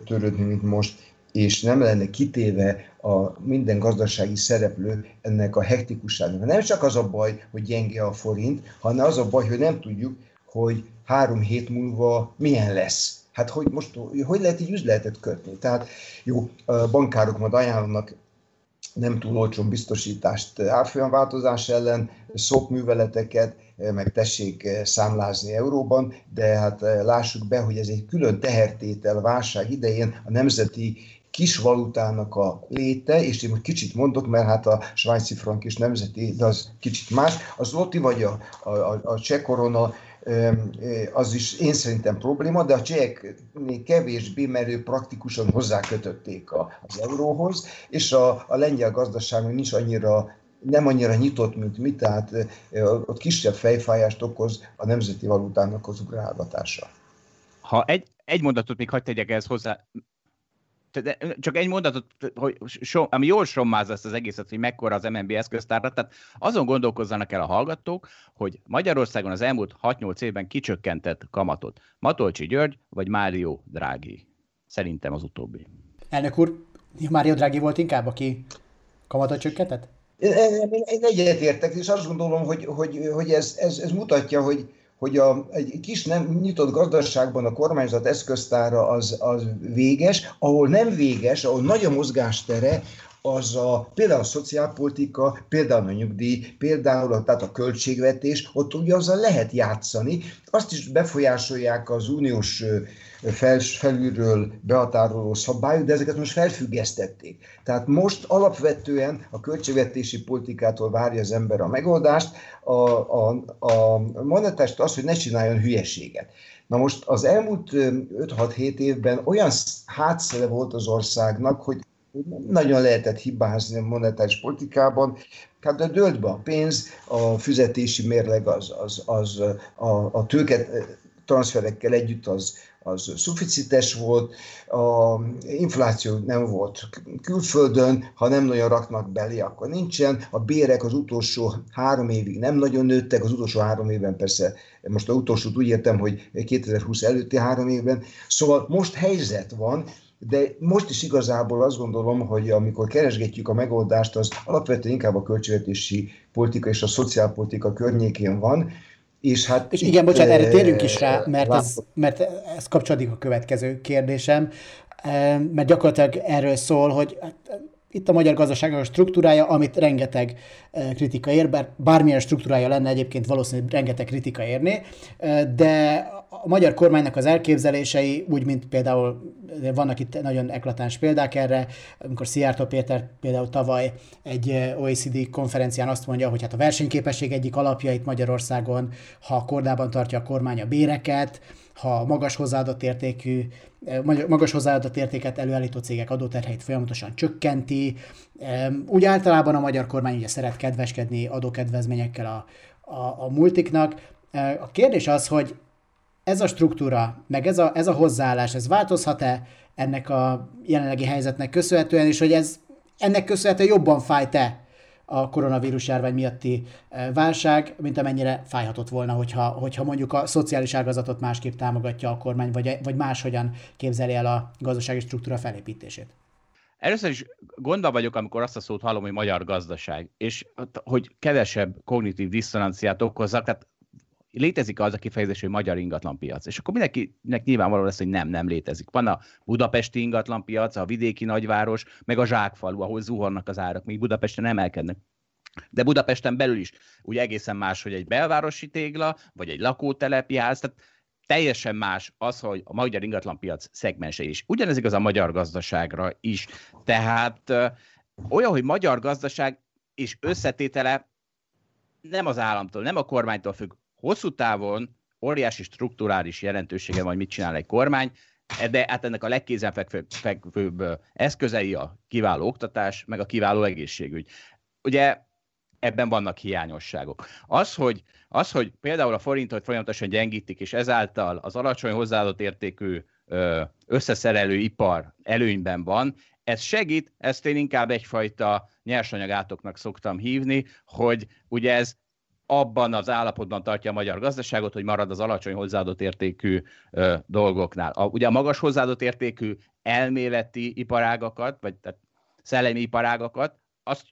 törődni, mint most, és nem lenne kitéve a minden gazdasági szereplő ennek a hektikusságnak. Nem csak az a baj, hogy gyenge a forint, hanem az a baj, hogy nem tudjuk, hogy három hét múlva milyen lesz Hát hogy most, hogy lehet így üzletet kötni? Tehát jó, bankárok majd ajánlanak nem túl olcsó biztosítást árfolyamváltozás ellen, szokműveleteket, meg tessék számlázni euróban, de hát lássuk be, hogy ez egy külön tehertétel válság idején a nemzeti kis valutának a léte, és én most kicsit mondok, mert hát a svájci frank is nemzeti, de az kicsit más. Az loti vagy a, a, a cseh korona az is én szerintem probléma, de a csehek kevésbé, mert ők praktikusan hozzákötötték az euróhoz, és a, a lengyel gazdaságnak nincs annyira nem annyira nyitott, mint mi, tehát ott kisebb fejfájást okoz a nemzeti valutának az ugrálgatása. Ha egy, egy mondatot még hagyd tegyek ehhez hozzá, csak egy mondatot, hogy so, ami jól sommáz ezt az egészet, hogy mekkora az MNB eszköztárra, tehát azon gondolkozzanak el a hallgatók, hogy Magyarországon az elmúlt 6-8 évben kicsökkentett kamatot. Matolcsi György vagy Mário Drági? Szerintem az utóbbi. Elnök úr, Mário Drági volt inkább, aki kamatot csökkentett? Én egyetértek, és azt gondolom, hogy, hogy, hogy ez, ez, ez mutatja, hogy, hogy a, egy kis nem nyitott gazdaságban a kormányzat eszköztára az, az véges, ahol nem véges, ahol nagy a mozgástere, az a, például a szociálpolitika, például a nyugdíj, például a, tehát a költségvetés, ott ugye azzal lehet játszani. Azt is befolyásolják az uniós fel, felülről behatároló szabályok, de ezeket most felfüggesztették. Tehát most alapvetően a költségvetési politikától várja az ember a megoldást, a, a, a monetást az, hogy ne csináljon hülyeséget. Na most az elmúlt 5-6-7 évben olyan hátszele volt az országnak, hogy nagyon lehetett hibázni a monetáris politikában, hát de be a pénz, a fizetési mérleg az, az, az a, a tőket transferekkel együtt az, az szuficites volt, a infláció nem volt külföldön, ha nem nagyon raknak belé, akkor nincsen, a bérek az utolsó három évig nem nagyon nőttek, az utolsó három évben persze, most a utolsót úgy értem, hogy 2020 előtti három évben, szóval most helyzet van, de most is igazából azt gondolom, hogy amikor keresgetjük a megoldást, az alapvetően inkább a költségvetési politika és a szociálpolitika környékén van, és, hát és igen, bocsánat, erre térjünk is rá, mert ez, mert ez kapcsolódik a következő kérdésem, mert gyakorlatilag erről szól, hogy itt a magyar gazdaságnak a struktúrája, amit rengeteg kritika ér, bár bármilyen struktúrája lenne egyébként valószínűleg rengeteg kritika érné, de a magyar kormánynak az elképzelései, úgy, mint például vannak itt nagyon eklatáns példák erre, amikor Szijjártó Péter például tavaly egy OECD konferencián azt mondja, hogy hát a versenyképesség egyik alapjait Magyarországon, ha kordában tartja a kormány a béreket, ha magas hozzáadott értékű, magas hozzáadott értéket előállító cégek adóterheit folyamatosan csökkenti. Úgy általában a magyar kormány ugye szeret kedveskedni adókedvezményekkel a, a, a multiknak. A kérdés az, hogy ez a struktúra, meg ez a, ez a hozzáállás, ez változhat-e ennek a jelenlegi helyzetnek köszönhetően, és hogy ez ennek köszönhetően jobban fájt-e a koronavírus járvány miatti e, válság, mint amennyire fájhatott volna, hogyha, hogyha mondjuk a szociális ágazatot másképp támogatja a kormány, vagy, vagy máshogyan képzeli el a gazdasági struktúra felépítését. Először is gondban vagyok, amikor azt a szót hallom, hogy magyar gazdaság, és hogy kevesebb kognitív diszonanciát okozzak, tehát létezik az a kifejezés, hogy magyar ingatlanpiac. És akkor mindenkinek nyilvánvaló lesz, hogy nem, nem létezik. Van a budapesti ingatlanpiac, a vidéki nagyváros, meg a zsákfalu, ahol zuhannak az árak, még Budapesten emelkednek. De Budapesten belül is ugye egészen más, hogy egy belvárosi tégla, vagy egy lakótelepi ház, tehát teljesen más az, hogy a magyar ingatlanpiac szegmense is. Ugyanez igaz a magyar gazdaságra is. Tehát olyan, hogy magyar gazdaság és összetétele nem az államtól, nem a kormánytól függ, hosszú távon óriási strukturális jelentősége van, mit csinál egy kormány, de hát ennek a legkézenfekvőbb eszközei a kiváló oktatás, meg a kiváló egészségügy. Ugye ebben vannak hiányosságok. Az, hogy, az, hogy például a forintot folyamatosan gyengítik, és ezáltal az alacsony hozzáadott értékű összeszerelő ipar előnyben van, ez segít, ezt én inkább egyfajta nyersanyagátoknak szoktam hívni, hogy ugye ez abban az állapotban tartja a magyar gazdaságot, hogy marad az alacsony hozzáadott értékű ö, dolgoknál. A, ugye a magas hozzáadott értékű elméleti iparágakat, vagy tehát szellemi iparágakat, azt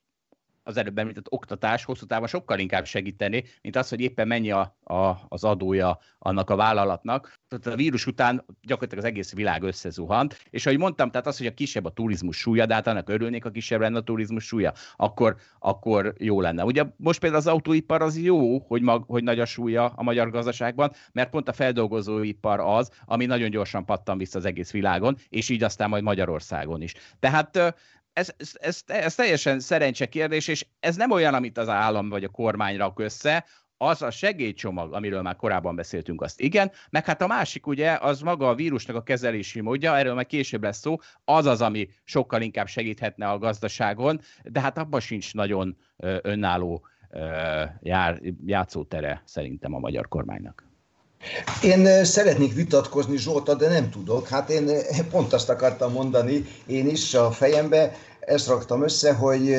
az előbb említett oktatás hosszú távon sokkal inkább segíteni, mint az, hogy éppen mennyi a, a, az adója annak a vállalatnak. Tehát a vírus után gyakorlatilag az egész világ összezuhant, és ahogy mondtam, tehát az, hogy a kisebb a turizmus súlya, de hát annak örülnék, a kisebb lenne a turizmus súlya, akkor, akkor jó lenne. Ugye most például az autóipar az jó, hogy, mag, hogy nagy a súlya a magyar gazdaságban, mert pont a feldolgozóipar az, ami nagyon gyorsan pattan vissza az egész világon, és így aztán majd Magyarországon is. Tehát ez, ez, ez, ez teljesen szerencse kérdés, és ez nem olyan, amit az állam vagy a kormány rak össze, az a segélycsomag, amiről már korábban beszéltünk, azt igen, meg hát a másik ugye, az maga a vírusnak a kezelési módja, erről majd később lesz szó, az az, ami sokkal inkább segíthetne a gazdaságon, de hát abban sincs nagyon önálló jár, játszótere szerintem a magyar kormánynak. Én szeretnék vitatkozni Zsolta, de nem tudok. Hát én pont azt akartam mondani, én is a fejembe ezt raktam össze, hogy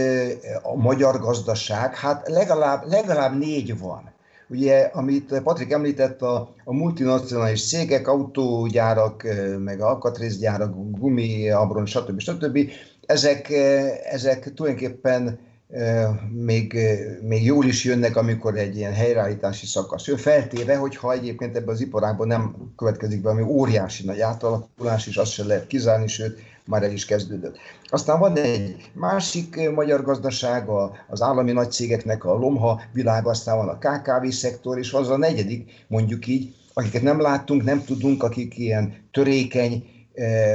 a magyar gazdaság, hát legalább, legalább négy van. Ugye, amit Patrik említett, a, a multinacionális cégek, autógyárak, meg alkatrészgyárak, gumi, abron, stb. stb. Ezek, ezek tulajdonképpen még, még jól is jönnek, amikor egy ilyen helyreállítási szakasz jön, feltéve, hogyha egyébként ebben az iparágban nem következik be, ami óriási nagy átalakulás, és azt se lehet kizárni, sőt, már el is kezdődött. Aztán van egy másik magyar gazdaság, az állami nagycégeknek a lomha világ, aztán van a KKV szektor, és az a negyedik, mondjuk így, akiket nem láttunk, nem tudunk, akik ilyen törékeny,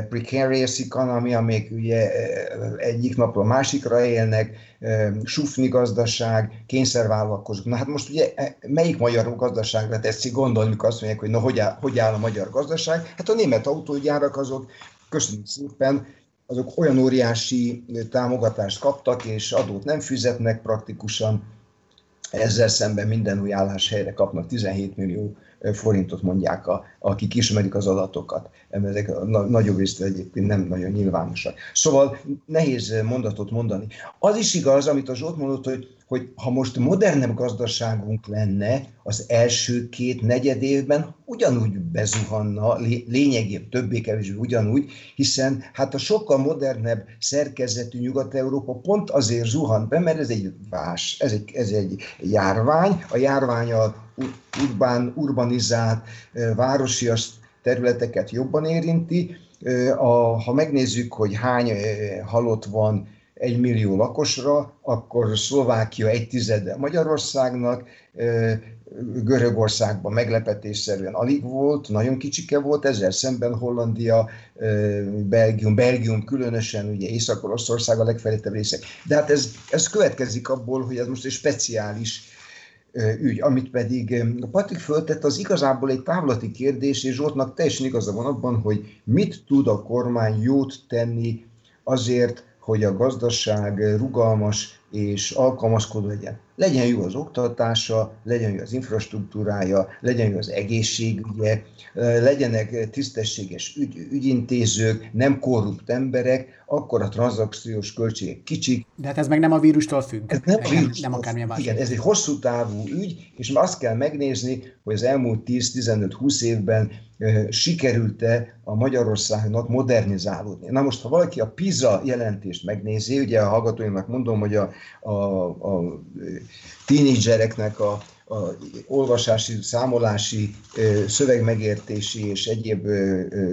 precarious economy, amik ugye eh, egyik napról másikra élnek, eh, sufni gazdaság, kényszervállalkozók. Na hát most ugye melyik magyar gazdaságra tetszik gondolni, amikor azt mondják, hogy na hogy áll, hogy áll a magyar gazdaság? Hát a német autógyárak azok köszönjük szépen, azok olyan óriási támogatást kaptak, és adót nem fizetnek praktikusan, ezzel szemben minden új álláshelyre kapnak 17 millió forintot mondják, a, akik ismerik az adatokat. Ezek a nagyobb részt egyébként nem nagyon nyilvánosak. Szóval nehéz mondatot mondani. Az is igaz, amit a Zsolt mondott, hogy hogy ha most modernebb gazdaságunk lenne, az első két negyed évben ugyanúgy bezuhanna, lényegében többé-kevésbé ugyanúgy, hiszen hát a sokkal modernebb szerkezetű Nyugat-Európa pont azért zuhant be, mert ez egy vás, ez egy, ez egy járvány, a járvány a urbán, urbanizált városi területeket jobban érinti, a, ha megnézzük, hogy hány halott van egy millió lakosra, akkor Szlovákia egy tizede Magyarországnak, Görögországban meglepetésszerűen alig volt, nagyon kicsike volt, ezzel szemben Hollandia, Belgium, Belgium különösen, ugye Észak-Oroszország a legfejlettebb részek. De hát ez, ez következik abból, hogy ez most egy speciális ügy, amit pedig Patrik föltett, az igazából egy távlati kérdés, és Zsoltnak teljesen igaza van abban, hogy mit tud a kormány jót tenni azért, hogy a gazdaság rugalmas és alkalmazkodó legyen. Legyen jó az oktatása, legyen jó az infrastruktúrája, legyen jó az egészségügye, legyenek tisztességes ügy, ügyintézők, nem korrupt emberek, akkor a tranzakciós költségek kicsik. De hát ez meg nem a vírustól függ. Ez nem, a vírustól nem, nem akármilyen Igen, ez egy hosszú távú ügy, és azt kell megnézni, hogy az elmúlt 10-15-20 évben sikerült-e a Magyarországnak modernizálódni. Na most, ha valaki a PISA jelentést megnézi, ugye a hallgatóimnak mondom, hogy a, a, a tínédzsereknek a, a olvasási, számolási, szövegmegértési és egyéb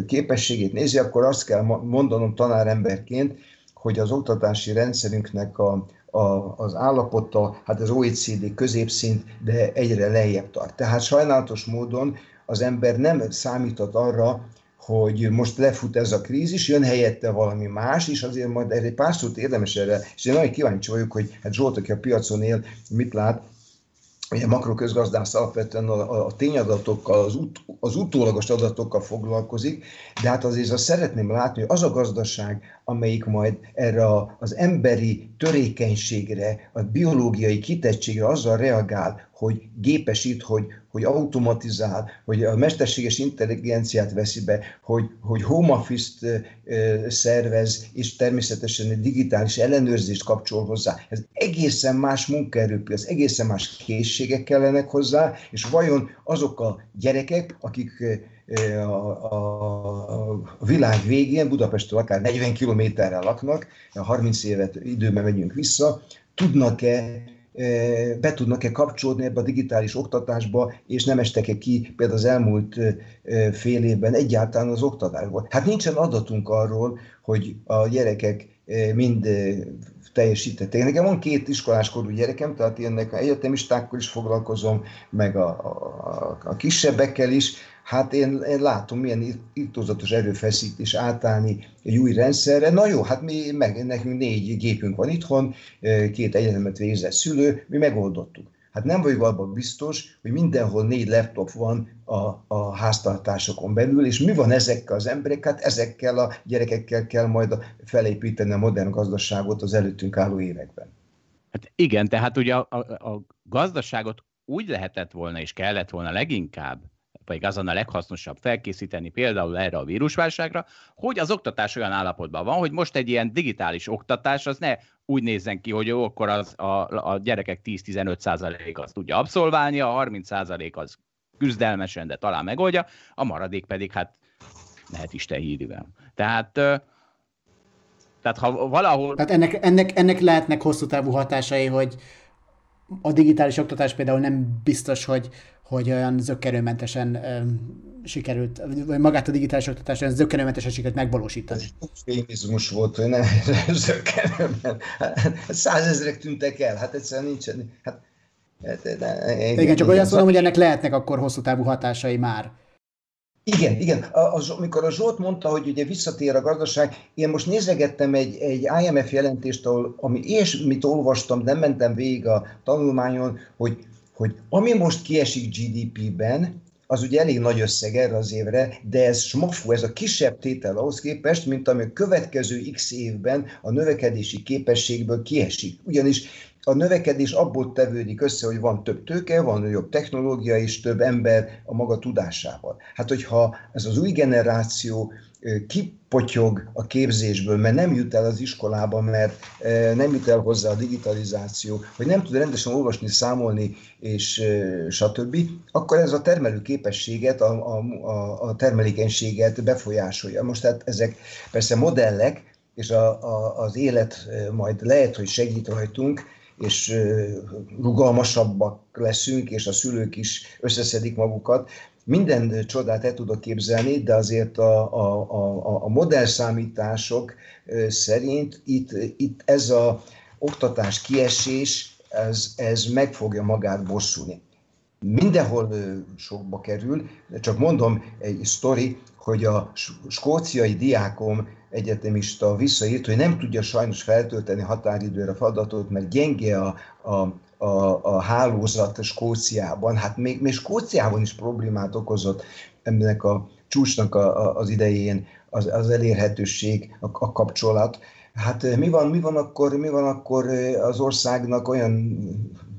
képességét nézi, akkor azt kell mondanom tanáremberként, hogy az oktatási rendszerünknek a, a, az állapota, hát az OECD középszint, de egyre lejjebb tart. Tehát sajnálatos módon az ember nem számított arra, hogy most lefut ez a krízis, jön helyette valami más, és azért majd egy pár szót érdemes erre, és én nagyon kíváncsi vagyok, hogy hát Zsolt, aki a piacon él, mit lát, Ugye makroközgazdász alapvetően a, a tényadatokkal, az, ut, az utólagos adatokkal foglalkozik, de hát azért azt szeretném látni, hogy az a gazdaság, amelyik majd erre az emberi törékenységre, a biológiai kitettségre azzal reagál, hogy gépesít, hogy, hogy automatizál, hogy a mesterséges intelligenciát veszi be, hogy, hogy home office-t szervez, és természetesen egy digitális ellenőrzést kapcsol hozzá. Ez egészen más munkaerőpiac, egészen más készségek kellenek hozzá, és vajon azok a gyerekek, akik a, a, a világ végén, Budapestről akár 40 kilométerrel laknak, 30 évet időben megyünk vissza, tudnak-e be tudnak-e kapcsolódni ebbe a digitális oktatásba, és nem estek-e ki például az elmúlt fél évben egyáltalán az oktatásból. Hát nincsen adatunk arról, hogy a gyerekek mind teljesítették. Nekem van két iskoláskorú gyerekem, tehát ilyennek egyetemistákkal is foglalkozom, meg a, a, a kisebbekkel is, hát én, én látom, milyen irtózatos erőfeszítés átállni egy új rendszerre. Na jó, hát mi meg, nekünk négy gépünk van itthon, két egyetemet végzett szülő, mi megoldottuk. Hát nem vagyok abban biztos, hogy mindenhol négy laptop van a, a háztartásokon belül, és mi van ezekkel az emberekkel? Hát ezekkel a gyerekekkel kell majd felépíteni a modern gazdaságot az előttünk álló években. Hát igen, tehát ugye a, a, a gazdaságot úgy lehetett volna és kellett volna leginkább vagy azon a leghasznosabb felkészíteni például erre a vírusválságra, hogy az oktatás olyan állapotban van, hogy most egy ilyen digitális oktatás az ne úgy nézzen ki, hogy jó, akkor az, a, a gyerekek 10-15% az tudja abszolválni, a 30% az küzdelmesen, de talán megoldja, a maradék pedig hát lehet Isten hírűvel. Tehát tehát ha valahol... Tehát ennek, ennek, ennek lehetnek hosszú távú hatásai, hogy a digitális oktatás például nem biztos, hogy, hogy olyan zöggenőmentesen sikerült, vagy magát a digitális oktatást olyan zöggenőmentesen sikerült megvalósítani. Ez fémizmus volt, hogy nem zöggenőment. Százezrek tüntek el, hát egyszerűen nincsen. Hát, hát igen, igen, csak olyan mondom, hogy ennek lehetnek akkor hosszú távú hatásai már. Igen, igen. Az, amikor a Zsolt mondta, hogy ugye visszatér a gazdaság, én most nézegettem egy, egy IMF jelentést, ahol, ami és mit olvastam, nem mentem végig a tanulmányon, hogy hogy ami most kiesik GDP-ben, az ugye elég nagy összeg erre az évre, de ez smafú, ez a kisebb tétel ahhoz képest, mint ami a következő x évben a növekedési képességből kiesik. Ugyanis a növekedés abból tevődik össze, hogy van több tőke, van jobb technológia és több ember a maga tudásával. Hát hogyha ez az új generáció kipotyog a képzésből, mert nem jut el az iskolába, mert nem jut el hozzá a digitalizáció, hogy nem tud rendesen olvasni, számolni, és stb., akkor ez a termelő képességet, a, a, a termelékenységet befolyásolja. Most tehát ezek persze modellek, és a, a, az élet majd lehet, hogy segít rajtunk, és rugalmasabbak leszünk, és a szülők is összeszedik magukat, minden csodát el tudok képzelni, de azért a, a, a, a modell számítások szerint itt, itt ez a oktatás kiesés, ez, ez meg fogja magát bosszulni. Mindenhol sokba kerül, csak mondom egy sztori, hogy a skóciai diákom egyetemista visszaírt, hogy nem tudja sajnos feltölteni határidőre feladatot, mert gyenge a, a, a, a hálózat Skóciában. Hát még, még Skóciában is problémát okozott ennek a csúcsnak a, a, az idején az, az elérhetőség, a, a kapcsolat. Hát eh, mi van, mi van akkor, mi van akkor eh, az országnak olyan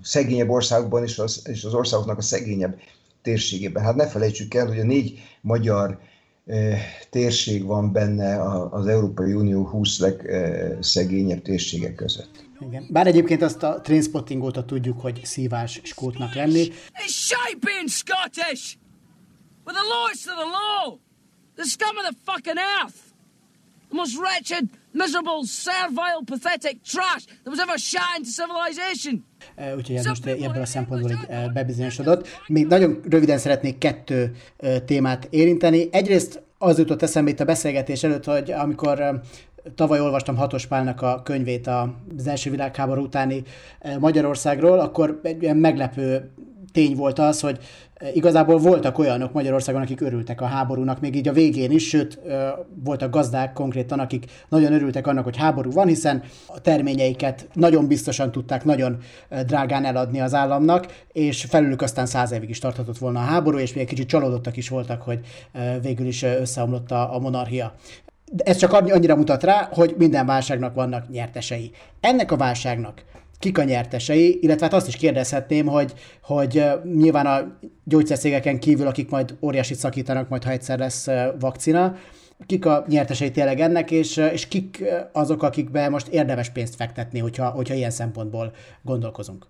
szegényebb országban és az, és az országoknak a szegényebb térségében? Hát ne felejtsük el, hogy a négy magyar eh, térség van benne az Európai Unió 20 legszegényebb térségek között. Igen. Bár egyébként azt a trainspotting óta tudjuk, hogy szívás skótnak lenni. It's shite being Scottish! With the lowest of the low! The scum of the fucking earth! The most wretched, miserable, servile, pathetic trash that was ever shot into civilization! Uh, úgyhogy ez most ebből a szempontból így uh, bebizonyosodott. Még nagyon röviden szeretnék kettő uh, témát érinteni. Egyrészt az jutott eszembe itt a beszélgetés előtt, hogy amikor tavaly olvastam Hatos Pálnak a könyvét az első világháború utáni eh, Magyarországról, akkor egy ilyen meglepő tény volt az, hogy eh, igazából voltak olyanok Magyarországon, akik örültek a háborúnak, még így a végén is, sőt, eh, voltak gazdák konkrétan, akik nagyon örültek annak, hogy háború van, hiszen a terményeiket nagyon biztosan tudták nagyon drágán eladni az államnak, és felülük aztán száz évig is tarthatott volna a háború, és még egy kicsit csalódottak is voltak, hogy végül is összeomlott a monarchia. Ez csak annyira mutat rá, hogy minden válságnak vannak nyertesei. Ennek a válságnak kik a nyertesei, illetve hát azt is kérdezhetném, hogy, hogy nyilván a gyógyszercégeken kívül, akik majd óriásit szakítanak, majd ha egyszer lesz vakcina, kik a nyertesei tényleg ennek, és, és kik azok, akikbe most érdemes pénzt fektetni, hogyha, hogyha ilyen szempontból gondolkozunk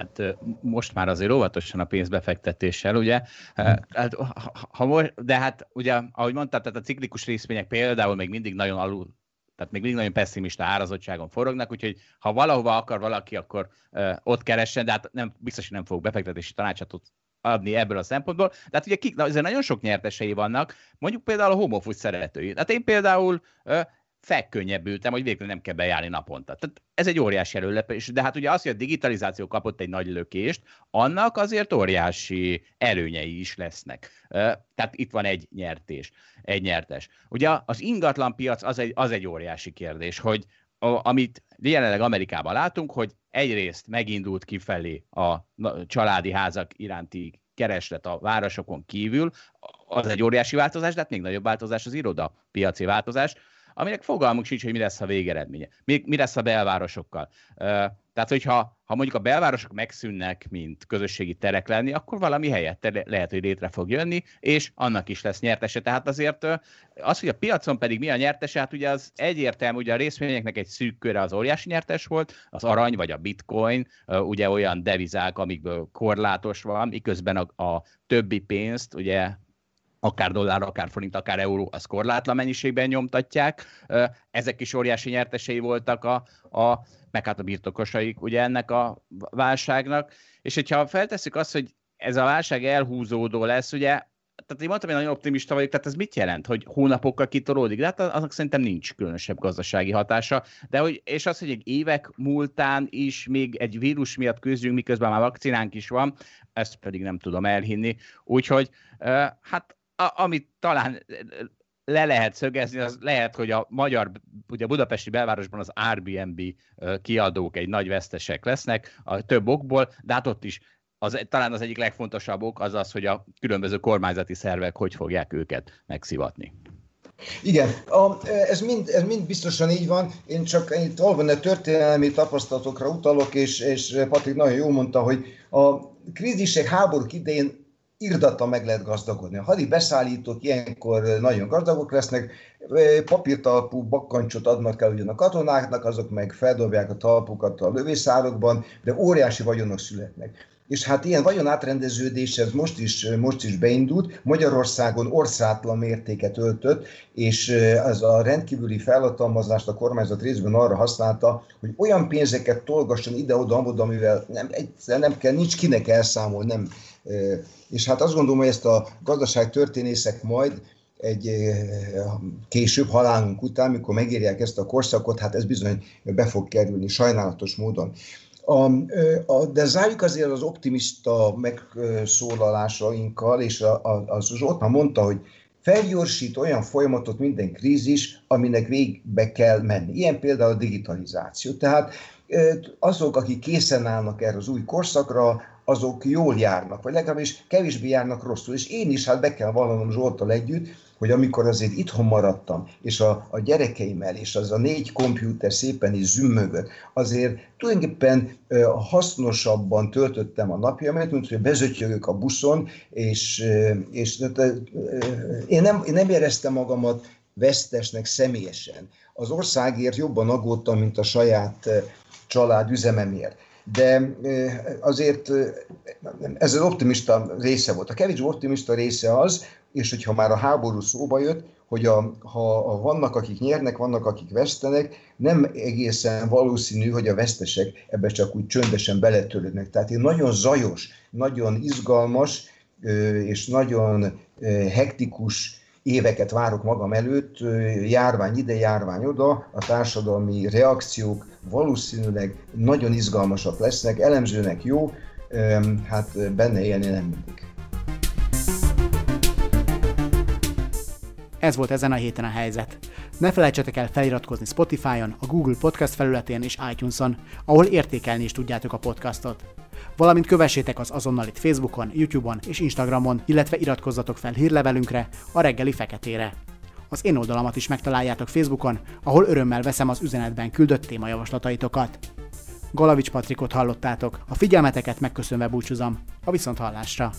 hát most már azért óvatosan a pénzbefektetéssel, ugye? Hát, ha, de hát ugye, ahogy mondtad, tehát a ciklikus részvények például még mindig nagyon alul tehát még mindig nagyon pessimista árazottságon forognak, úgyhogy ha valahova akar valaki, akkor uh, ott keressen, de hát nem, biztos, hogy nem fog befektetési tanácsot adni ebből a szempontból. De hát ugye kik, na, azért nagyon sok nyertesei vannak, mondjuk például a home office szeretői. Hát én például uh, felkönnyebbültem, hogy végül nem kell bejárni naponta. Tehát ez egy óriási előlepés, de hát ugye az, hogy a digitalizáció kapott egy nagy lökést, annak azért óriási előnyei is lesznek. Tehát itt van egy nyertés, egy nyertes. Ugye az ingatlan piac az egy, az egy óriási kérdés, hogy amit jelenleg Amerikában látunk, hogy egyrészt megindult kifelé a családi házak iránti kereslet a városokon kívül, az egy óriási változás, de hát még nagyobb változás az iroda piaci változás, aminek fogalmuk sincs, hogy mi lesz a végeredménye, mi, mi lesz a belvárosokkal. Tehát, hogyha ha mondjuk a belvárosok megszűnnek, mint közösségi terek lenni, akkor valami helyett lehet, hogy létre fog jönni, és annak is lesz nyertese. Tehát azért az, hogy a piacon pedig mi a nyertese, hát ugye az egyértelmű, ugye a részvényeknek egy szűk köre az óriási nyertes volt, az arany vagy a bitcoin, ugye olyan devizák, amikből korlátos van, miközben a, a többi pénzt, ugye akár dollár, akár forint, akár euró, az korlátlan mennyiségben nyomtatják. Ezek is óriási nyertesei voltak a, a meg hát a birtokosaik ugye ennek a válságnak. És hogyha feltesszük azt, hogy ez a válság elhúzódó lesz, ugye tehát én mondtam, hogy nagyon optimista vagyok, tehát ez mit jelent, hogy hónapokkal kitolódik? De hát azok szerintem nincs különösebb gazdasági hatása. De hogy, és az, hogy egy évek múltán is még egy vírus miatt küzdünk, miközben már vakcinánk is van, ezt pedig nem tudom elhinni. Úgyhogy hát amit talán le lehet szögezni, az lehet, hogy a magyar, ugye a budapesti belvárosban az Airbnb kiadók egy nagy vesztesek lesznek, a több okból, de hát ott is az, talán az egyik legfontosabb ok az az, hogy a különböző kormányzati szervek hogy fogják őket megszivatni. Igen, a, ez, mind, ez mind biztosan így van. Én csak itt valóban történelmi tapasztalatokra utalok, és, és Patrik nagyon jól mondta, hogy a krízisek, háborúk idején irdata meg lehet gazdagodni. A hadi beszállítók ilyenkor nagyon gazdagok lesznek, papírtalpú bakkancsot adnak el ugyan a katonáknak, azok meg feldobják a talpukat a lövészárokban, de óriási vagyonok születnek. És hát ilyen vagyon átrendeződés ez most is, most is beindult, Magyarországon orszátlan mértéket öltött, és ez a rendkívüli felhatalmazást a kormányzat részben arra használta, hogy olyan pénzeket tolgasson ide-oda, amivel nem, nem kell, nincs kinek elszámolni, nem, és hát azt gondolom, hogy ezt a gazdaság történészek majd egy később halálunk után, mikor megírják ezt a korszakot, hát ez bizony be fog kerülni sajnálatos módon. A, a, de zárjuk azért az optimista megszólalásainkkal, és a, a, az Zsoltna mondta, hogy felgyorsít olyan folyamatot minden krízis, aminek végbe kell menni. Ilyen például a digitalizáció. Tehát azok, akik készen állnak erre az új korszakra, azok jól járnak, vagy legalábbis kevésbé járnak rosszul. És én is hát be kell vallanom Zsoltal együtt, hogy amikor azért itthon maradtam, és a, a gyerekeimmel, és az a négy kompjúter szépen is zümmögött, azért tulajdonképpen hasznosabban töltöttem a napjaimat, mint hogy bezötyögök a buszon, és, és ö, én, nem, én nem éreztem magamat vesztesnek személyesen. Az országért jobban aggódtam, mint a saját család üzememért de azért ez az optimista része volt. A kevés optimista része az, és hogyha már a háború szóba jött, hogy a, ha, ha vannak, akik nyernek, vannak, akik vesztenek, nem egészen valószínű, hogy a vesztesek ebbe csak úgy csöndesen beletörődnek. Tehát én nagyon zajos, nagyon izgalmas és nagyon hektikus éveket várok magam előtt, járvány ide, járvány oda, a társadalmi reakciók valószínűleg nagyon izgalmasak lesznek, elemzőnek jó, hát benne élni nem mindig. Ez volt ezen a héten a helyzet. Ne felejtsetek el feliratkozni Spotify-on, a Google Podcast felületén és iTunes-on, ahol értékelni is tudjátok a podcastot. Valamint kövessétek az azonnalit Facebookon, YouTube-on és Instagramon, illetve iratkozzatok fel hírlevelünkre, a reggeli feketére. Az én oldalamat is megtaláljátok Facebookon, ahol örömmel veszem az üzenetben küldött témajavaslataitokat. Galavics Patrikot hallottátok, a figyelmeteket megköszönve búcsúzom, a viszonthallásra!